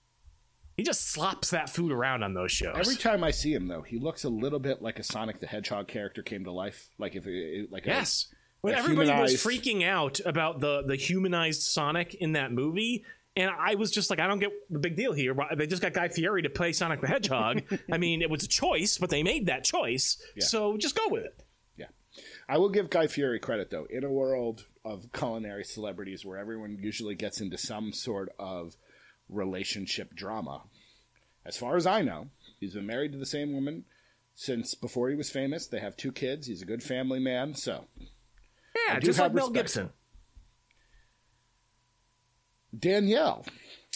he just slops that food around on those shows. Every time I see him, though, he looks a little bit like a Sonic the Hedgehog character came to life. Like if it, like a- Yes. When everybody was freaking out about the the humanized Sonic in that movie, and I was just like, I don't get the big deal here. They just got Guy Fieri to play Sonic the Hedgehog. I mean, it was a choice, but they made that choice, so just go with it. yeah. I will give Guy Fieri credit though. In a world of culinary celebrities where everyone usually gets into some sort of relationship drama, as far as I know, he's been married to the same woman since before he was famous. They have two kids. He's a good family man. So Yeah, just like have Mel. Gibson. Danielle,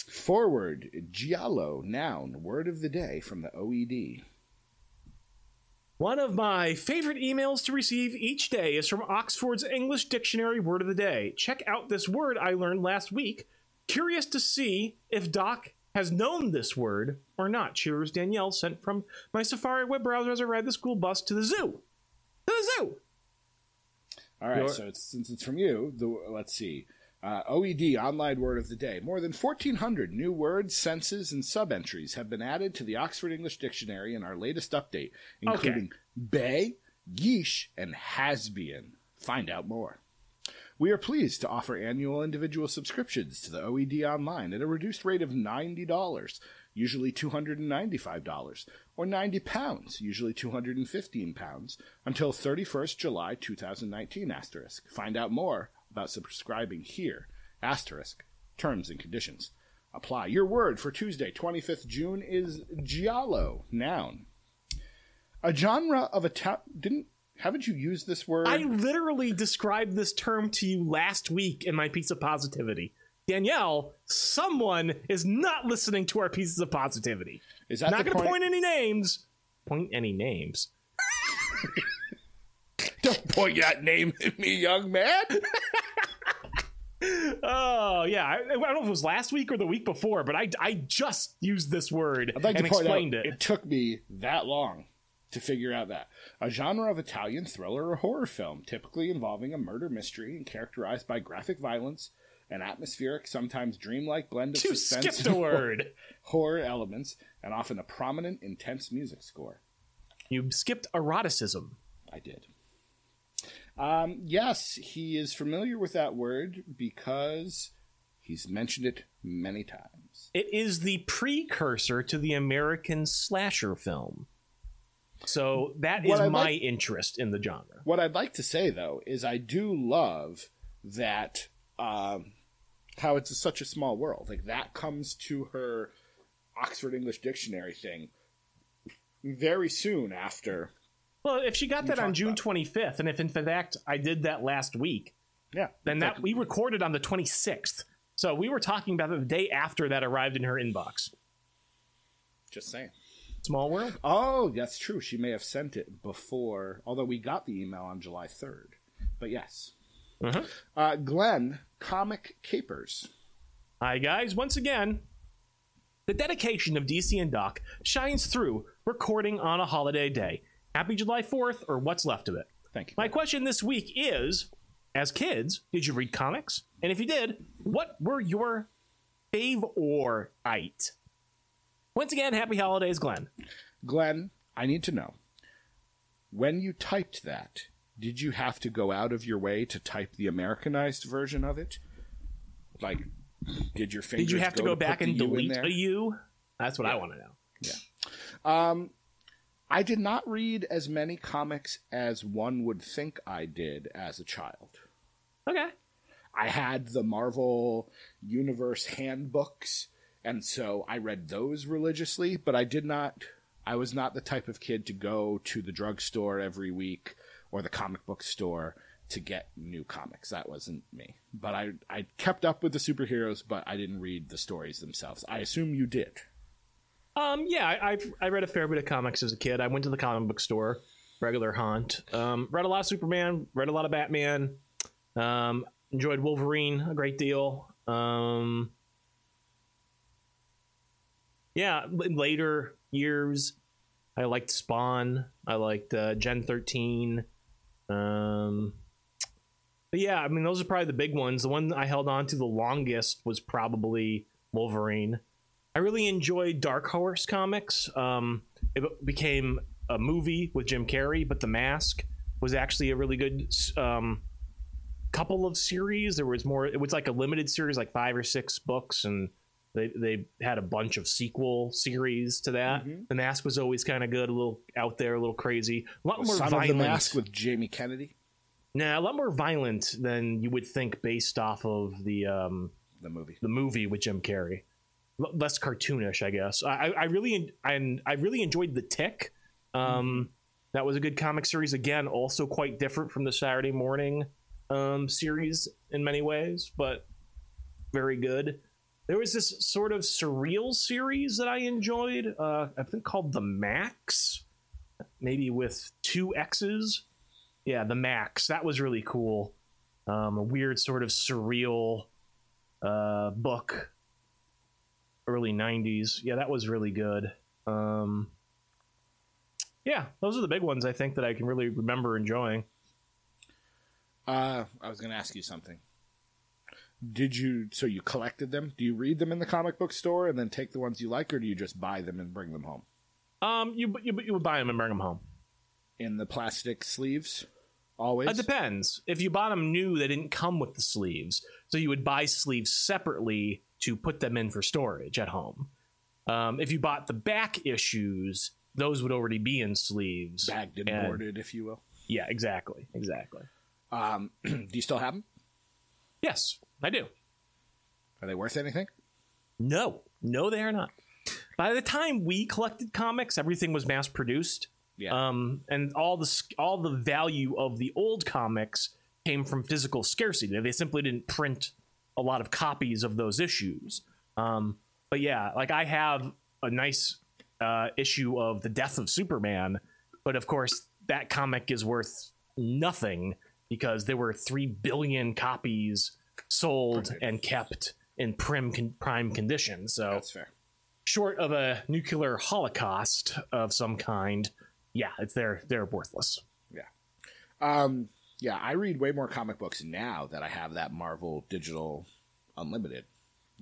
forward, giallo, noun, word of the day from the OED. One of my favorite emails to receive each day is from Oxford's English Dictionary Word of the Day. Check out this word I learned last week. Curious to see if Doc has known this word or not. Cheers, Danielle, sent from my Safari web browser as I ride the school bus to the zoo. To the zoo! All right, so it's, since it's from you, the, let's see. Uh, OED, online word of the day. More than 1,400 new words, senses, and sub-entries have been added to the Oxford English Dictionary in our latest update, including bay, yeesh, and has-been. Find out more. We are pleased to offer annual individual subscriptions to the OED Online at a reduced rate of $90, usually $295, or 90 pounds, usually 215 pounds, until 31st July 2019 asterisk. Find out more about subscribing here. Asterisk. Terms and conditions. Apply. Your word for Tuesday, 25th June is giallo, noun. A genre of a ta- didn't haven't you used this word? I literally described this term to you last week in my piece of positivity. Danielle, someone is not listening to our pieces of positivity. Is that not going to point? any names. Point any names. Don't point that name at me, young man. Oh yeah, I, I don't know if it was last week or the week before, but I, I just used this word I'd like and to point out it. it. took me that long to figure out that a genre of Italian thriller or horror film, typically involving a murder mystery and characterized by graphic violence, an atmospheric, sometimes dreamlike blend of You suspense and word. horror elements, and often a prominent, intense music score. You skipped eroticism. I did. Um, yes, he is familiar with that word because he's mentioned it many times. It is the precursor to the American slasher film. So that is What I my like- interest in the genre. What I'd like to say though is I do love that um, how it's such a small world. Like that comes to her Oxford English Dictionary thing very soon after. Well, if she got that on June 25th, and if in fact I did that last week, Yeah, then that we recorded on the 26th. So we were talking about it the day after that arrived in her inbox. just saying. Small world. Oh, that's true. She may have sent it before, although we got the email on July third. But yes, Uh-huh. uh, Glenn Comic Capers. Hi, guys. Once again, the dedication of DC and Doc shines through recording on a holiday day. Happy July 4th, or what's left of it. Thank you. My question this week is as kids, did you read comics? And if you did, what were your fave or it? Once again, happy holidays, Glenn. Glenn, I need to know when you typed that, did you have to go out of your way to type the Americanized version of it? Like, did your fingers Did you have to go, to back and delete a U? That's what I want to know. Yeah. Um, I did not read as many comics as one would think I did as a child. Okay. I had the Marvel Universe handbooks, and so I read those religiously, but I did not. I was not the type of kid to go to the drugstore every week or the comic book store to get new comics. That wasn't me. But I, I kept up with the superheroes, but I didn't read the stories themselves. I assume you did. Um, yeah, I, I've I read a fair bit of comics as a kid. I went to the comic book store, regular haunt. Um, read a lot of Superman, read a lot of Batman. Um, enjoyed Wolverine a great deal. Um, yeah, later years, I liked Spawn. I liked uh, Gen thirteen. Um, but yeah, I mean those are probably the big ones. The one I held on to the longest was probably Wolverine. I really enjoyed Dark Horse comics. Um, it became a movie with Jim Carrey, but The Mask was actually a really good um, couple of series. There was more. It was like a limited series, like five or six books, and they they had a bunch of sequel series to that. Mhm. The Mask was always kind of good, a little out there, a little crazy, a lot more Son violent. of the Mask with Jamie Kennedy, Nah, a lot more violent than you would think based off of the um, the movie. the movie with Jim Carrey. L- less cartoonish, I guess. I, I- really and I really enjoyed the Tick. Um, That was a good comic series. Again, also quite different from the Saturday morning um, series in many ways, but very good. There was this sort of surreal series that I enjoyed. Uh, I think called the Maxx, maybe with two X's. Yeah, the Maxx. That was really cool. Um, a weird sort of surreal uh, book early 90s yeah that was really good um yeah those are the big ones i think that i can really remember enjoying Uh, I was going to ask you something. Did you so you collected them? Do you read them in the comic book store and then take the ones you like, or do you just buy them and bring them home um you, you, you would buy them and bring them home in the plastic sleeves? Always. it depends if you bought them new they didn't come with the sleeves so you would buy sleeves separately to put them in for storage at home um, if you bought the back issues those would already be in sleeves bagged and And- boarded, if you will. yeah exactly exactly Um, do you still have them? yes i do Are they worth anything? No, no, they are not. By the time we collected comics, everything was mass produced. Yeah. Um, and all the all the value of the old comics came from physical scarcity. They simply didn't print a lot of copies of those issues. Um, but yeah, like I have a nice uh, issue of the Death of Superman, but of course that comic is worth nothing because there were three billion copies sold and kept in prim con- prime condition. So That's fair. short of a nuclear holocaust of some kind, yeah, it's they're they're worthless. Yeah. Um, yeah, I read way more comic books now that I have that Marvel Digital Unlimited.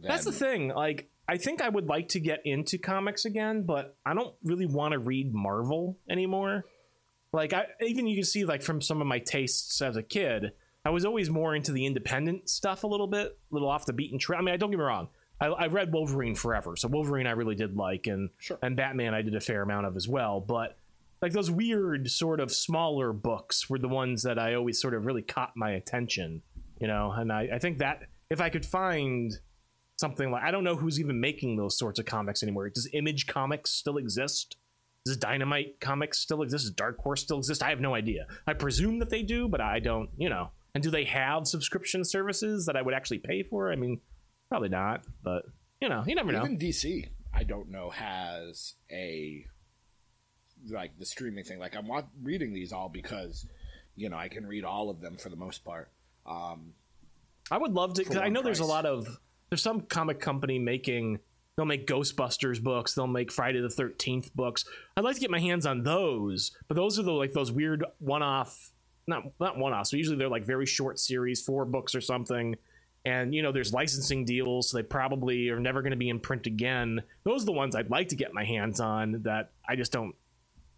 That's the thing. Like, I think I would like to get into comics again, but I don't really want to read Marvel anymore. Like, I even you can see like from some of my tastes as a kid, I was always more into the independent stuff a little bit, a little off the beaten track. I mean, I don't get me wrong. I, I read Wolverine forever, so Wolverine I really did like, and Sure. and Batman I did a fair amount of as well. But like those weird sort of smaller books were the ones that I always sort of really caught my attention, you know. And I, I think that if I could find something like I don't know who's even making those sorts of comics anymore. Does Image Comics still exist? Does Dynamite Comics still exist? Does Dark Horse still exist? I have no idea. I presume that they do, but I don't, you know. And do they have subscription services that I would actually pay for? I mean, probably not, but you know, you never know. Even DC, I don't know, has a like the streaming thing. Like I'm reading these all because you know I can read all of them for the most part. Um, I would love to because I one know there's a lot of there's some comic company making they'll make Ghostbusters books, they'll make Friday the Thirteenth books. I'd like to get my hands on those, but those are the like those weird one-off not not one off. So usually they're like very short series, four books or something. And you know, there's licensing deals, so they probably are never going to be in print again. Those are the ones I'd like to get my hands on. That I just don't.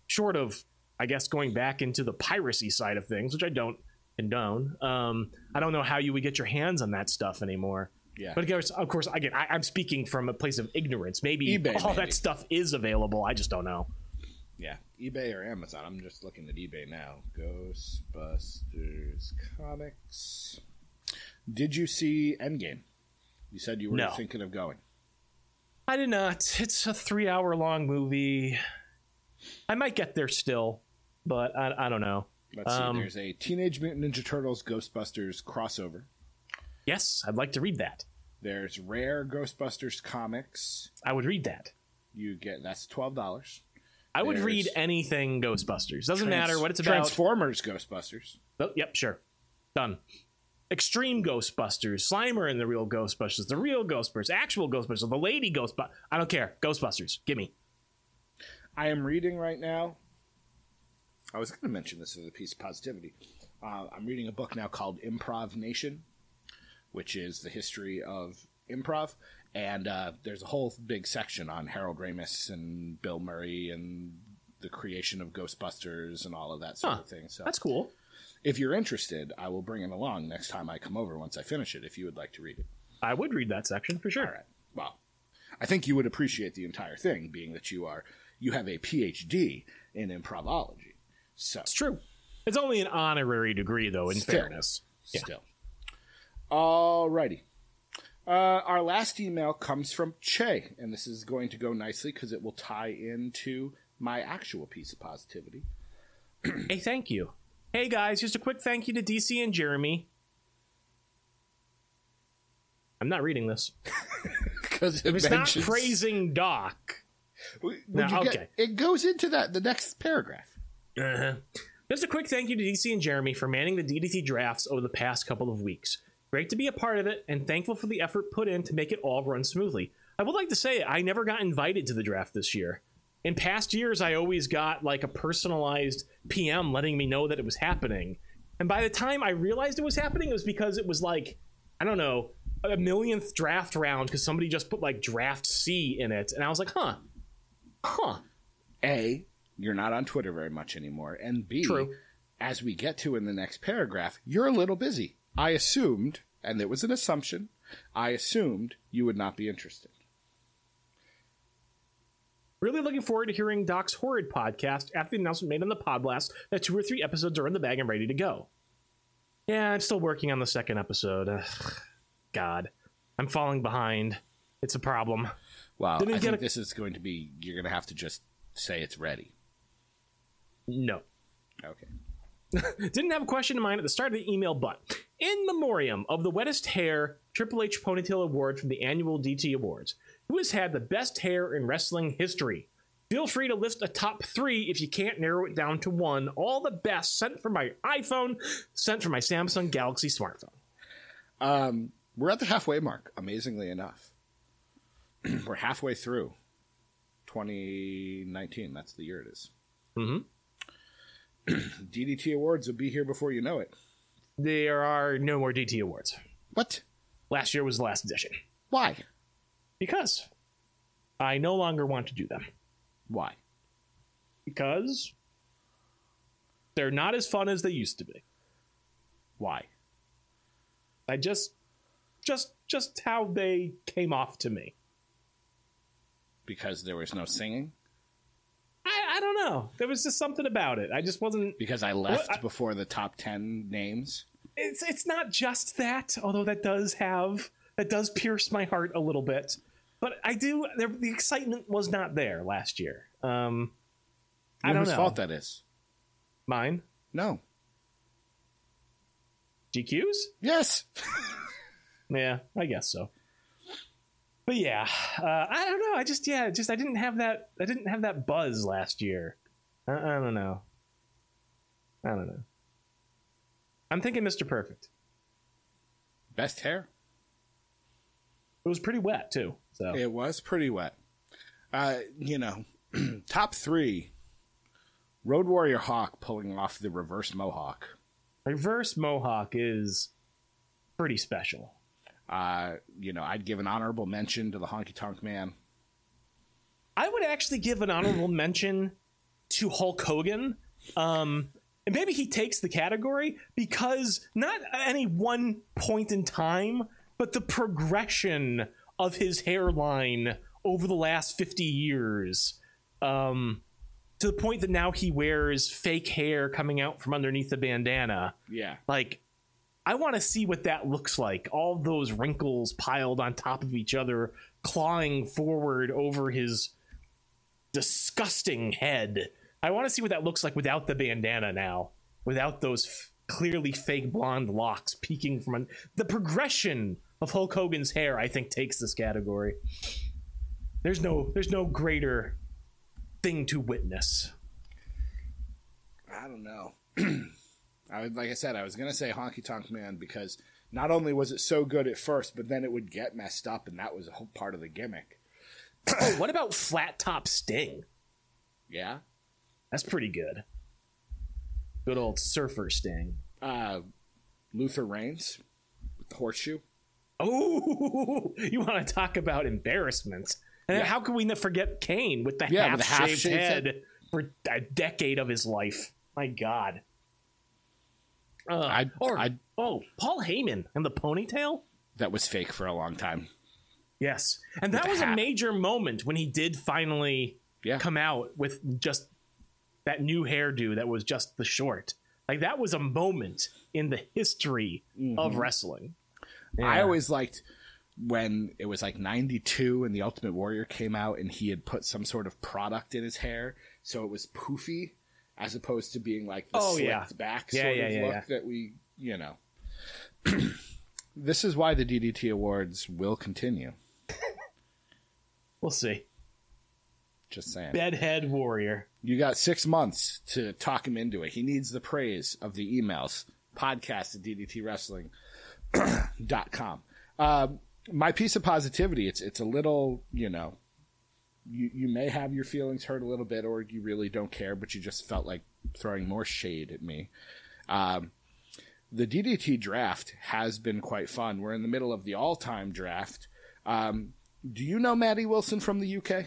Short of, I guess, going back into the piracy side of things, which I don't condone. Um, I don't know how you would get your hands on that stuff anymore. Yeah. But of course, of course, again, I, I'm speaking from a place of ignorance. Maybe eBay, all maybe. that stuff is available. I just don't know. Yeah, eBay or Amazon. I'm just looking at eBay now. Ghostbusters comics. Did you see Endgame? You said you were No. thinking of going. I did not. It's a three hour long movie. I might get there still, but I, I don't know. Let's Um, see. There's a Teenage Mutant Ninja Turtles Ghostbusters crossover. Yes, I'd like to read that. There's Rare Ghostbusters comics. I would read that. You get that's twelve dollars. I would There's- read anything Ghostbusters. Doesn't matter what it's about. Transformers Ghostbusters. Oh, yep, sure. Done. Extreme Ghostbusters, Slimer and the real Ghostbusters, the real Ghostbusters, actual Ghostbusters, the lady Ghostbusters. I don't care. Ghostbusters. Give me. I am reading right now. I was going to mention this as a piece of positivity. Uh, I'm reading a book now called Improv Nation, which is the history of improv. And uh, there's a whole big section on Harold Ramis and Bill Murray and the creation of Ghostbusters and all of that sort Huh. of thing. So That's cool. if you're interested, I will bring it along next time I come over once I finish it if you would like to read it. I would read that section for sure. All right. Well, I think you would appreciate the entire thing, being that you are you have a PhD in improvology. So It's true. It's only an honorary degree, though, in Still. fairness. Yeah. still. Alrighty. Uh, our last email comes from Che, and this is going to go nicely because it will tie into my actual piece of positivity. Hey, thank you. Hey, guys, just a quick thank you to DC and Jeremy. I'm not reading this. Because It's not praising Doc. No, you get- okay. it goes into that the next paragraph. Uh-huh. Just a quick thank you to DC and Jeremy for manning the DDT drafts over the past couple of weeks. Great to be a part of it, and thankful for the effort put in to make it all run smoothly. I would like to say I never got invited to the draft this year. In past years, I always got like a personalized PM letting me know that it was happening. And by the time I realized it was happening, it was because it was like, I don't know, a millionth draft round because somebody just put like draft C in it. And I was like, huh, huh. A, you're not on Twitter very much anymore, and B, True. as we get to in the next paragraph, you're a little busy. I assumed, and it was an assumption, I assumed you would not be interested. Really looking forward to hearing Doc's Horrid podcast after the announcement made on the Pod Podblast that two or three episodes are in the bag and ready to go. Yeah, I'm still working on the second episode. Ugh, God, I'm falling behind. It's a problem. Well, Didn't I think a- this is going to be, you're going to have to just say it's ready. No. Okay. Didn't have a question in mind at the start of the email, but in memoriam of the wettest hair Triple H Ponytail Award from the annual DT Awards, who has had the best hair in wrestling history? Feel free to list a top three if you can't narrow it down to one. All the best sent from my iPhone, sent from my Samsung Galaxy smartphone. Um, we're at the halfway mark, amazingly enough. we're halfway through 2019. That's the year it is. Mhm. DDT Awards will be here before you know it. There are no more DT Awards. What? Last year was the last edition. Why? Because I no longer want to do them. Why? Because they're not as fun as they used to be. Why? I just just just how they came off to me. Because there was no singing? Don't know. There was just something about it. I just wasn't Because I left Well, I- before the top 10 names? it's it's not just that, although that does have that does pierce my heart a little bit. But I do there, the excitement was not there last year. Um I You don't whose know. fault that is? Mine? No. GQ's? Yes. Yeah, I guess so. But yeah, uh, I don't know. I just yeah, just I didn't have that. I didn't have that buzz last year. I, I don't know. I don't know. I'm thinking Mr. Perfect. Best hair? It was pretty wet too. So It was pretty wet. Uh, you know, top three Road Warrior Hawk pulling off the reverse mohawk. Reverse Mohawk is pretty special. Uh, you know, I'd give an honorable mention to the Honky Tonk Man. I would actually give an honorable mention to Hulk Hogan. Um, and maybe he takes the category because not any one point in time, but the progression of his hairline over the last 50 years. Um, to the point that now he wears fake hair coming out from underneath the bandana. Yeah. Like, I want to see what that looks like. All those wrinkles piled on top of each other, clawing forward over his disgusting head. I want to see what that looks like without the bandana now, without those f- clearly fake blonde locks peeking from un- the progression of Hulk Hogan's hair. I think takes this category. There's no, there's no greater thing to witness. I don't know. I would, like I said, I was gonna say Honky Tonk Man because not only was it so good at first, but then it would get messed up, and that was a whole part of the gimmick. oh, what about Flat Top Sting? Yeah. That's pretty good. Good old surfer Sting. Uh, Luther Reigns with the horseshoe. Oh, you want to talk about embarrassment? And Yeah. how can we forget Kane with the Yeah, half-shaved half-shaved head, head. for a decade of his life? My God. Uh, I'd- or I'd- oh, Paul Heyman and the ponytail. That was fake for a long time. Yes, and that the was a major moment when he did finally Yeah. come out with just that new hairdo that was just the short. Like that was a moment in the history of wrestling. Mm-hmm. I always liked when it was like 92 and the Ultimate Warrior came out and he had put some sort of product in his hair. So it was poofy as opposed to being like the Oh, slicked yeah. back Yeah, sort yeah, of yeah, look that we, you know. this is why the DDT Awards will continue. we'll see. Just saying. Bedhead Warrior. You got six months to talk him into it. He needs the praise of the emails. Podcast at DDTWrestling.com. Um, my piece of positivity, it's it's a little, you know, you, you may have your feelings hurt a little bit or you really don't care, but you just felt like throwing more shade at me. Um, the DDT draft has been quite fun. We're in the middle of the all time draft. Um, do you know Maddie Wilson from the UK?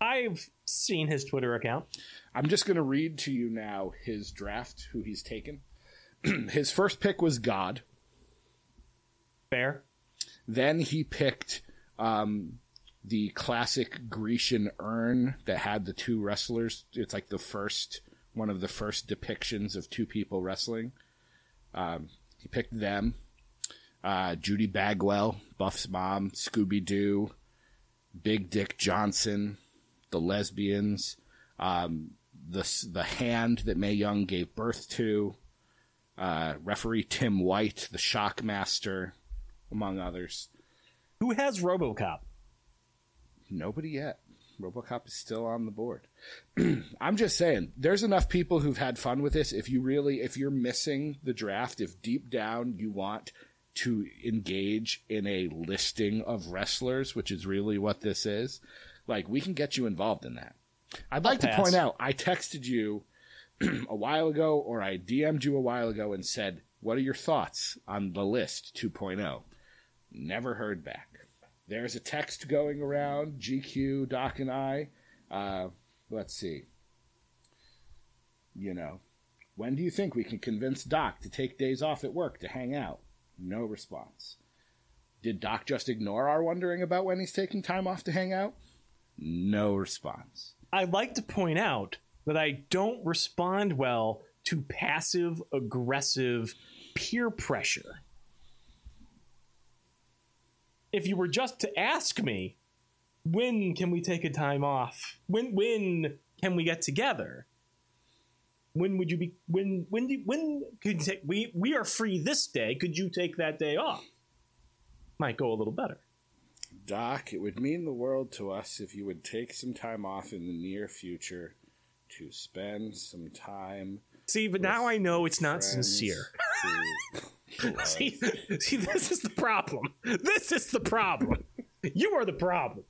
I've seen his Twitter account. I'm just going to read to you now his draft, who he's taken. his first pick was God. Fair. Then he picked um, the classic Grecian urn that had the two wrestlers. It's like the first one of the first depictions of two people wrestling. Um, he picked them. Uh, Judy Bagwell, Buff's mom, Scooby Doo, Big Dick Johnson, the lesbians, um, the the hand that Mae Young gave birth to, uh, referee Tim White, the Shockmaster, among others. Who has RoboCop? Nobody yet. RoboCop is still on the board. I'm just saying, there's enough people who've had fun with this. If you really, if you're missing the draft, if deep down you want to engage in a listing of wrestlers, which is really what this is, like we can get you involved in that. I'd like to point out, I texted you a while ago, or I DM'd you a while ago and said, "What are your thoughts on the list 2.0?" Never heard back. There's a text going around, GQ, Doc, and I. Uh, let's see. You know, when do you think we can convince Doc to take days off at work to hang out? No response. Did Doc just ignore our wondering about when he's taking time off to hang out? No response. I'd like to point out that I don't respond well to passive aggressive peer pressure. If you were just to ask me, when can we take a time off? When when can we get together? When would you be when when do, when could you take we we are free this day, could you take that day off? Might go a little better. Doc, it would mean the world to us if you would take some time off in the near future to spend some time. See, but now I know it's not sincere. to. See, see, this is the problem. This is the problem. You are the problem.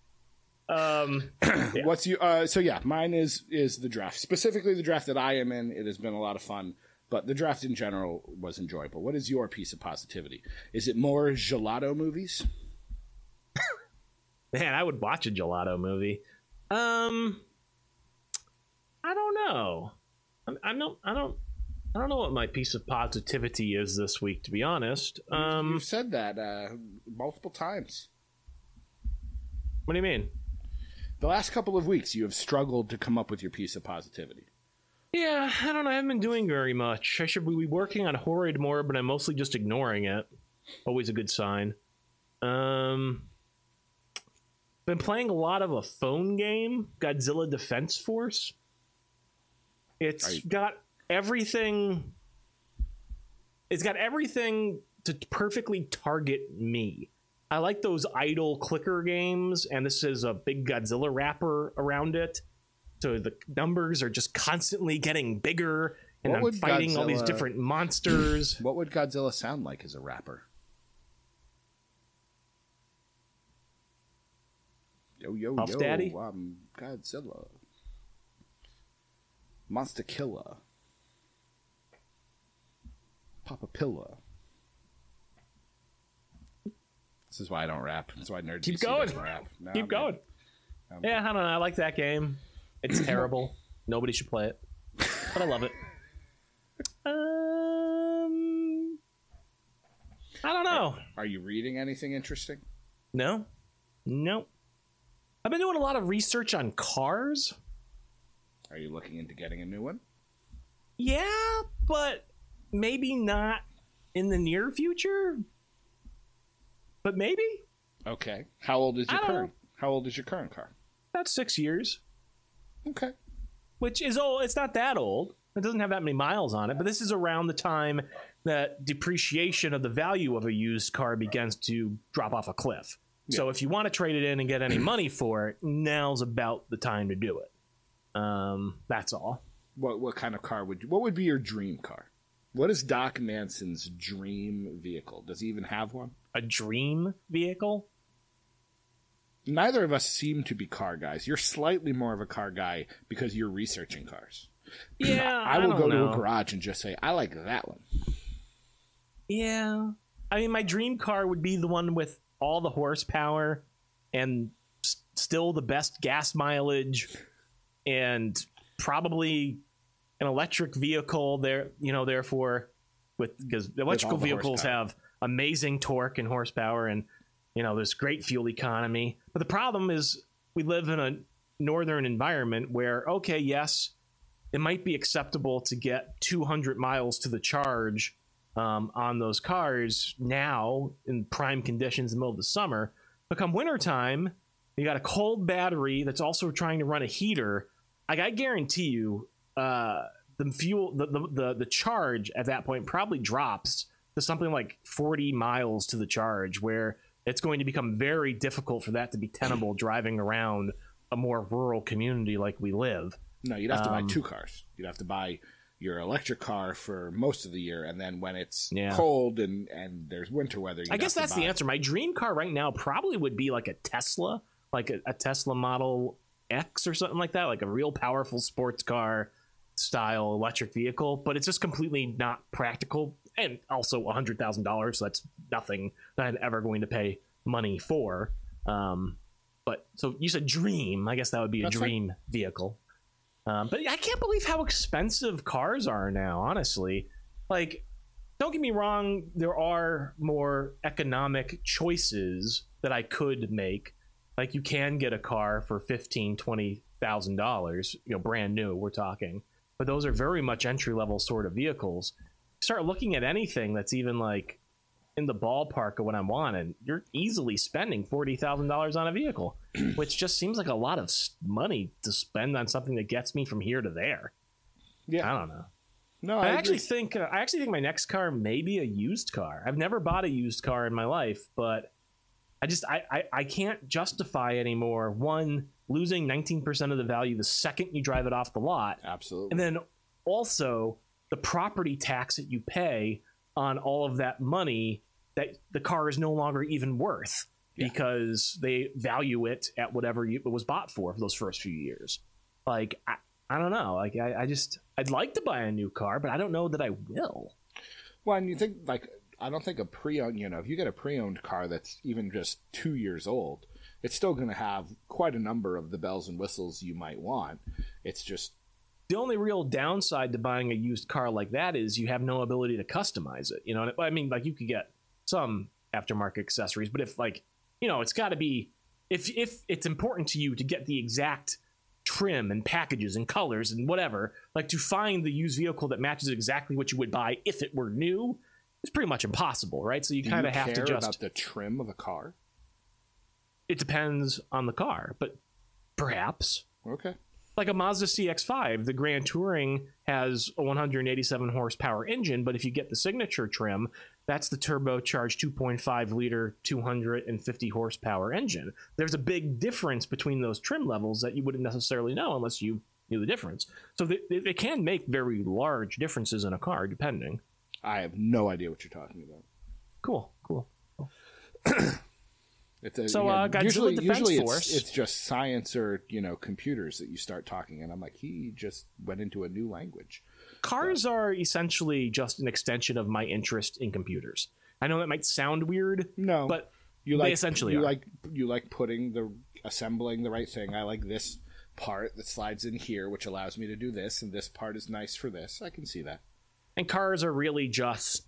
Um, What's you? Uh, so yeah, mine is is the draft specifically the draft that I am in. It has been a lot of fun, but the draft in general was enjoyable. What is your piece of positivity? Is it more gelato movies? Man, I would watch a gelato movie. Um, I don't know. I, I don't. I don't. I don't know what my piece of positivity is this week. To be honest, um, You've said that uh, multiple times. what do you mean? The last couple of weeks, you have struggled to come up with your piece of positivity. Yeah, I don't know. I haven't been doing very much. I should be working on Horrid more, but I'm mostly just ignoring it. Always a good sign. Um, been playing a lot of a phone game, Godzilla Defense Force. It's you- got everything. It's got everything to perfectly target me. I like those idle clicker games, and this is a big Godzilla wrapper around it. So the numbers are just constantly getting bigger, and What I'm fighting all these different monsters. What would Godzilla sound like as a rapper? Yo yo Puff yo! Daddy? I'm Godzilla, Monster Killer, Papa Pilla. This is why I don't rap. That's why Nerd Keep DC going. rap. No, Keep I'm going. good. I'm Yeah, I don't know. I like that game. It's terrible. Nobody should play it, but I love it. Um, I don't know. Are you reading anything interesting? No, no. I've been doing a lot of research on cars. Are you looking into getting a new one? Yeah, but maybe not in the near future. But maybe Okay. How old is your current? How old is your current car? about six years. Okay. which is old. It's not that old. It doesn't have that many miles on it, but this is around the time that depreciation of the value of a used car begins to drop off a cliff. So if you want to trade it in and get any money for it, now's about the time to do it. Um, that's all. What what kind of car would you? What would be your dream car? What is Doc Manson's dream vehicle? Does he even have one? A dream vehicle? Neither of us seem to be car guys. You're slightly more of a car guy because you're researching cars. Yeah, I will don't go know. to a garage and just say, "I like that one." Yeah. I mean, my dream car would be the one with all the horsepower and s- still the best gas mileage and probably an electric vehicle there, you know, therefore with because electrical the vehicles horsepower. have amazing torque and horsepower and you know, there's great fuel economy. But the problem is we live in a northern environment where okay, yes, it might be acceptable to get 200 miles to the charge um, on those cars now in prime conditions in the middle of the summer. But come wintertime, you got a cold battery that's also trying to run a heater. Like I guarantee you, uh, the fuel, the, the the the charge at that point probably drops to something like 40 miles to the charge, where it's going to become very difficult for that to be tenable driving around a more rural community like we live. No, you'd have to Um, buy two cars. You'd have to buy your electric car for most of the year, and then when it's Yeah. cold and and there's winter weather, you'd I guess that's the answer. My dream car right now probably would be like a Tesla, like a, a Tesla Model X or something like that, like a real powerful sports car style electric vehicle. But it's just completely not practical, and also a hundred thousand dollars. So that's nothing that I'm ever going to pay money for. Um, but so you said dream. I guess that would be a That's fine. dream vehicle. Um, but I can't believe how expensive cars are now. Honestly, like don't get me wrong there are more economic choices that i could make like you can get a car for 15 20000 dollars you know brand new we're talking but those are very much entry level sort of vehicles start looking at anything that's even like in the ballpark of what i'm wanting you're easily spending $40000 on a vehicle which just seems like a lot of money to spend on something that gets me from here to there Yeah, i don't know no, I, I, actually think uh, I actually think my next car may be a used car. I've never bought a used car in my life, but I just I I, I can't justify anymore. One losing nineteen percent of the value the second you drive it off the lot, absolutely. and then also the property tax that you pay on all of that money that the car is no longer even worth Yeah. because they value it at whatever you, it was bought for for those first few years. Like I, I don't know. Like I, I just I'd like to buy a new car, but I don't know that I will. Well, and you think like I don't think a pre-owned, you know, if you get a pre-owned car that's even just two years old, it's still going to have quite a number of the bells and whistles you might want. It's just the only real downside to buying a used car like that is you have no ability to customize it. You know, I mean, like you could get some aftermarket accessories, but if like you know, it's got to be if if it's important to you to get the exact trim and packages and colors and whatever, like to find the used vehicle that matches exactly what you would buy if it were new, it's pretty much impossible, right? So you kind of have to just about the trim of a car. It depends on the car, but perhaps okay. Like a Mazda CX-5, the Grand Touring has a 187 horsepower engine, but if you get the signature trim, that's the turbocharged 2.5 liter, 250 horsepower engine. There's a big difference between those trim levels that you wouldn't necessarily know unless you knew the difference. So they, they can make very large differences in a car, depending. I have no idea what you're talking about. Cool, cool. cool. It's a, so uh, usually, usually it's, it's, just science or you know computers that you start talking, and I'm like, he just went into a new language. Cars but. are essentially just an extension of my interest in computers. I know that might sound weird, no, but you like essentially you are. like you like putting the assembling the right thing. I like this part that slides in here, which allows me to do this, and this part is nice for this. I can see that. And cars are really just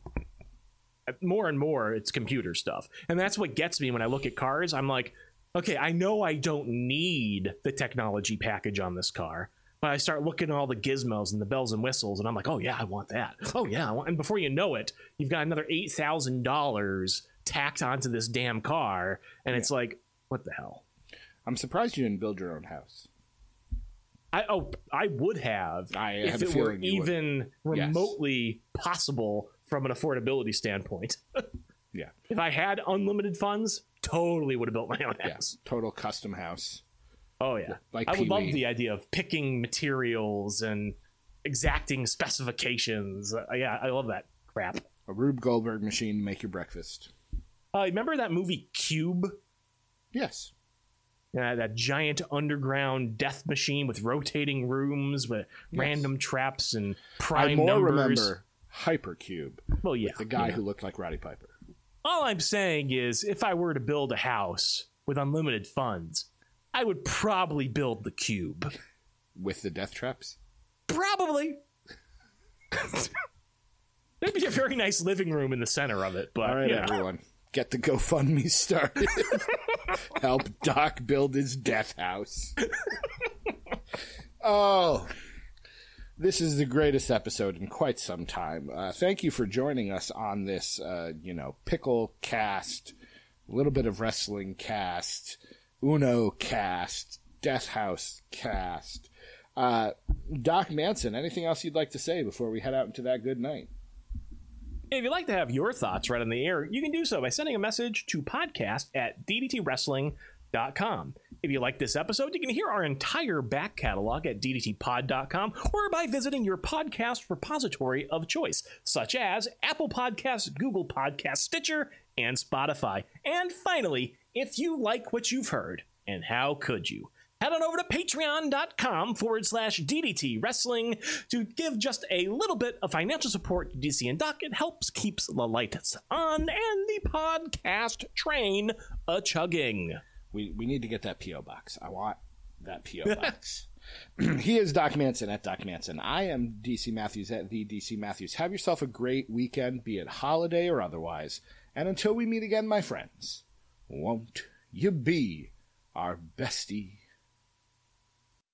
more and more it's computer stuff. And that's what gets me when I look at cars. I'm like, okay, I know I don't need the technology package on this car. But I start looking at all the gizmos and the bells and whistles, and I'm like, oh yeah, I want that. Oh yeah, and before you know it, you've got another eight thousand dollars tacked onto this damn car, and yeah. it's like, what the hell? I'm surprised you didn't build your own house. I oh I would have I if it were even would. remotely yes. possible from an affordability standpoint. yeah. If I had unlimited funds, totally would have built my own house. Yeah. Total custom house. Oh yeah. Like I would Pee-wee. love the idea of picking materials and exacting specifications. Uh, yeah, I love that crap. A Rube Goldberg machine to make your breakfast. Uh, remember that movie Cube? Yes. Yeah, that giant underground death machine with rotating rooms with yes. random traps and prime I more numbers. remember Hypercube. Well, yeah, the guy yeah. who looked like Roddy Piper. All I'm saying is, if I were to build a house with unlimited funds, I would probably build the cube with the death traps. Probably. There'd be a very nice living room in the center of it, but all right, everyone, get the GoFundMe started. Help Doc build his death house. oh, this is the greatest episode in quite some time. Uh, thank you for joining us on this, uh, you know, pickle cast, little bit of wrestling cast, Uno cast, Death House cast. Uh, Doc Manson, anything else you'd like to say before we head out into that good night? If you'd like to have your thoughts right on the air, you can do so by sending a message to podcast at ddtwrestling.com. If you like this episode, you can hear our entire back catalog at ddtpod.com or by visiting your podcast repository of choice, such as Apple Podcasts, Google Podcasts, Stitcher, and Spotify. And finally, if you like what you've heard, and how could you? Head on over to patreon.com forward slash DDT Wrestling to give just a little bit of financial support to DC and Doc. It helps keeps the lights on and the podcast train a chugging. We we need to get that PO box. I want that PO box. he is Doc Manson at Doc Manson. I am DC Matthews at the DC Matthews. Have yourself a great weekend, be it holiday or otherwise. And until we meet again, my friends, won't you be our bestie?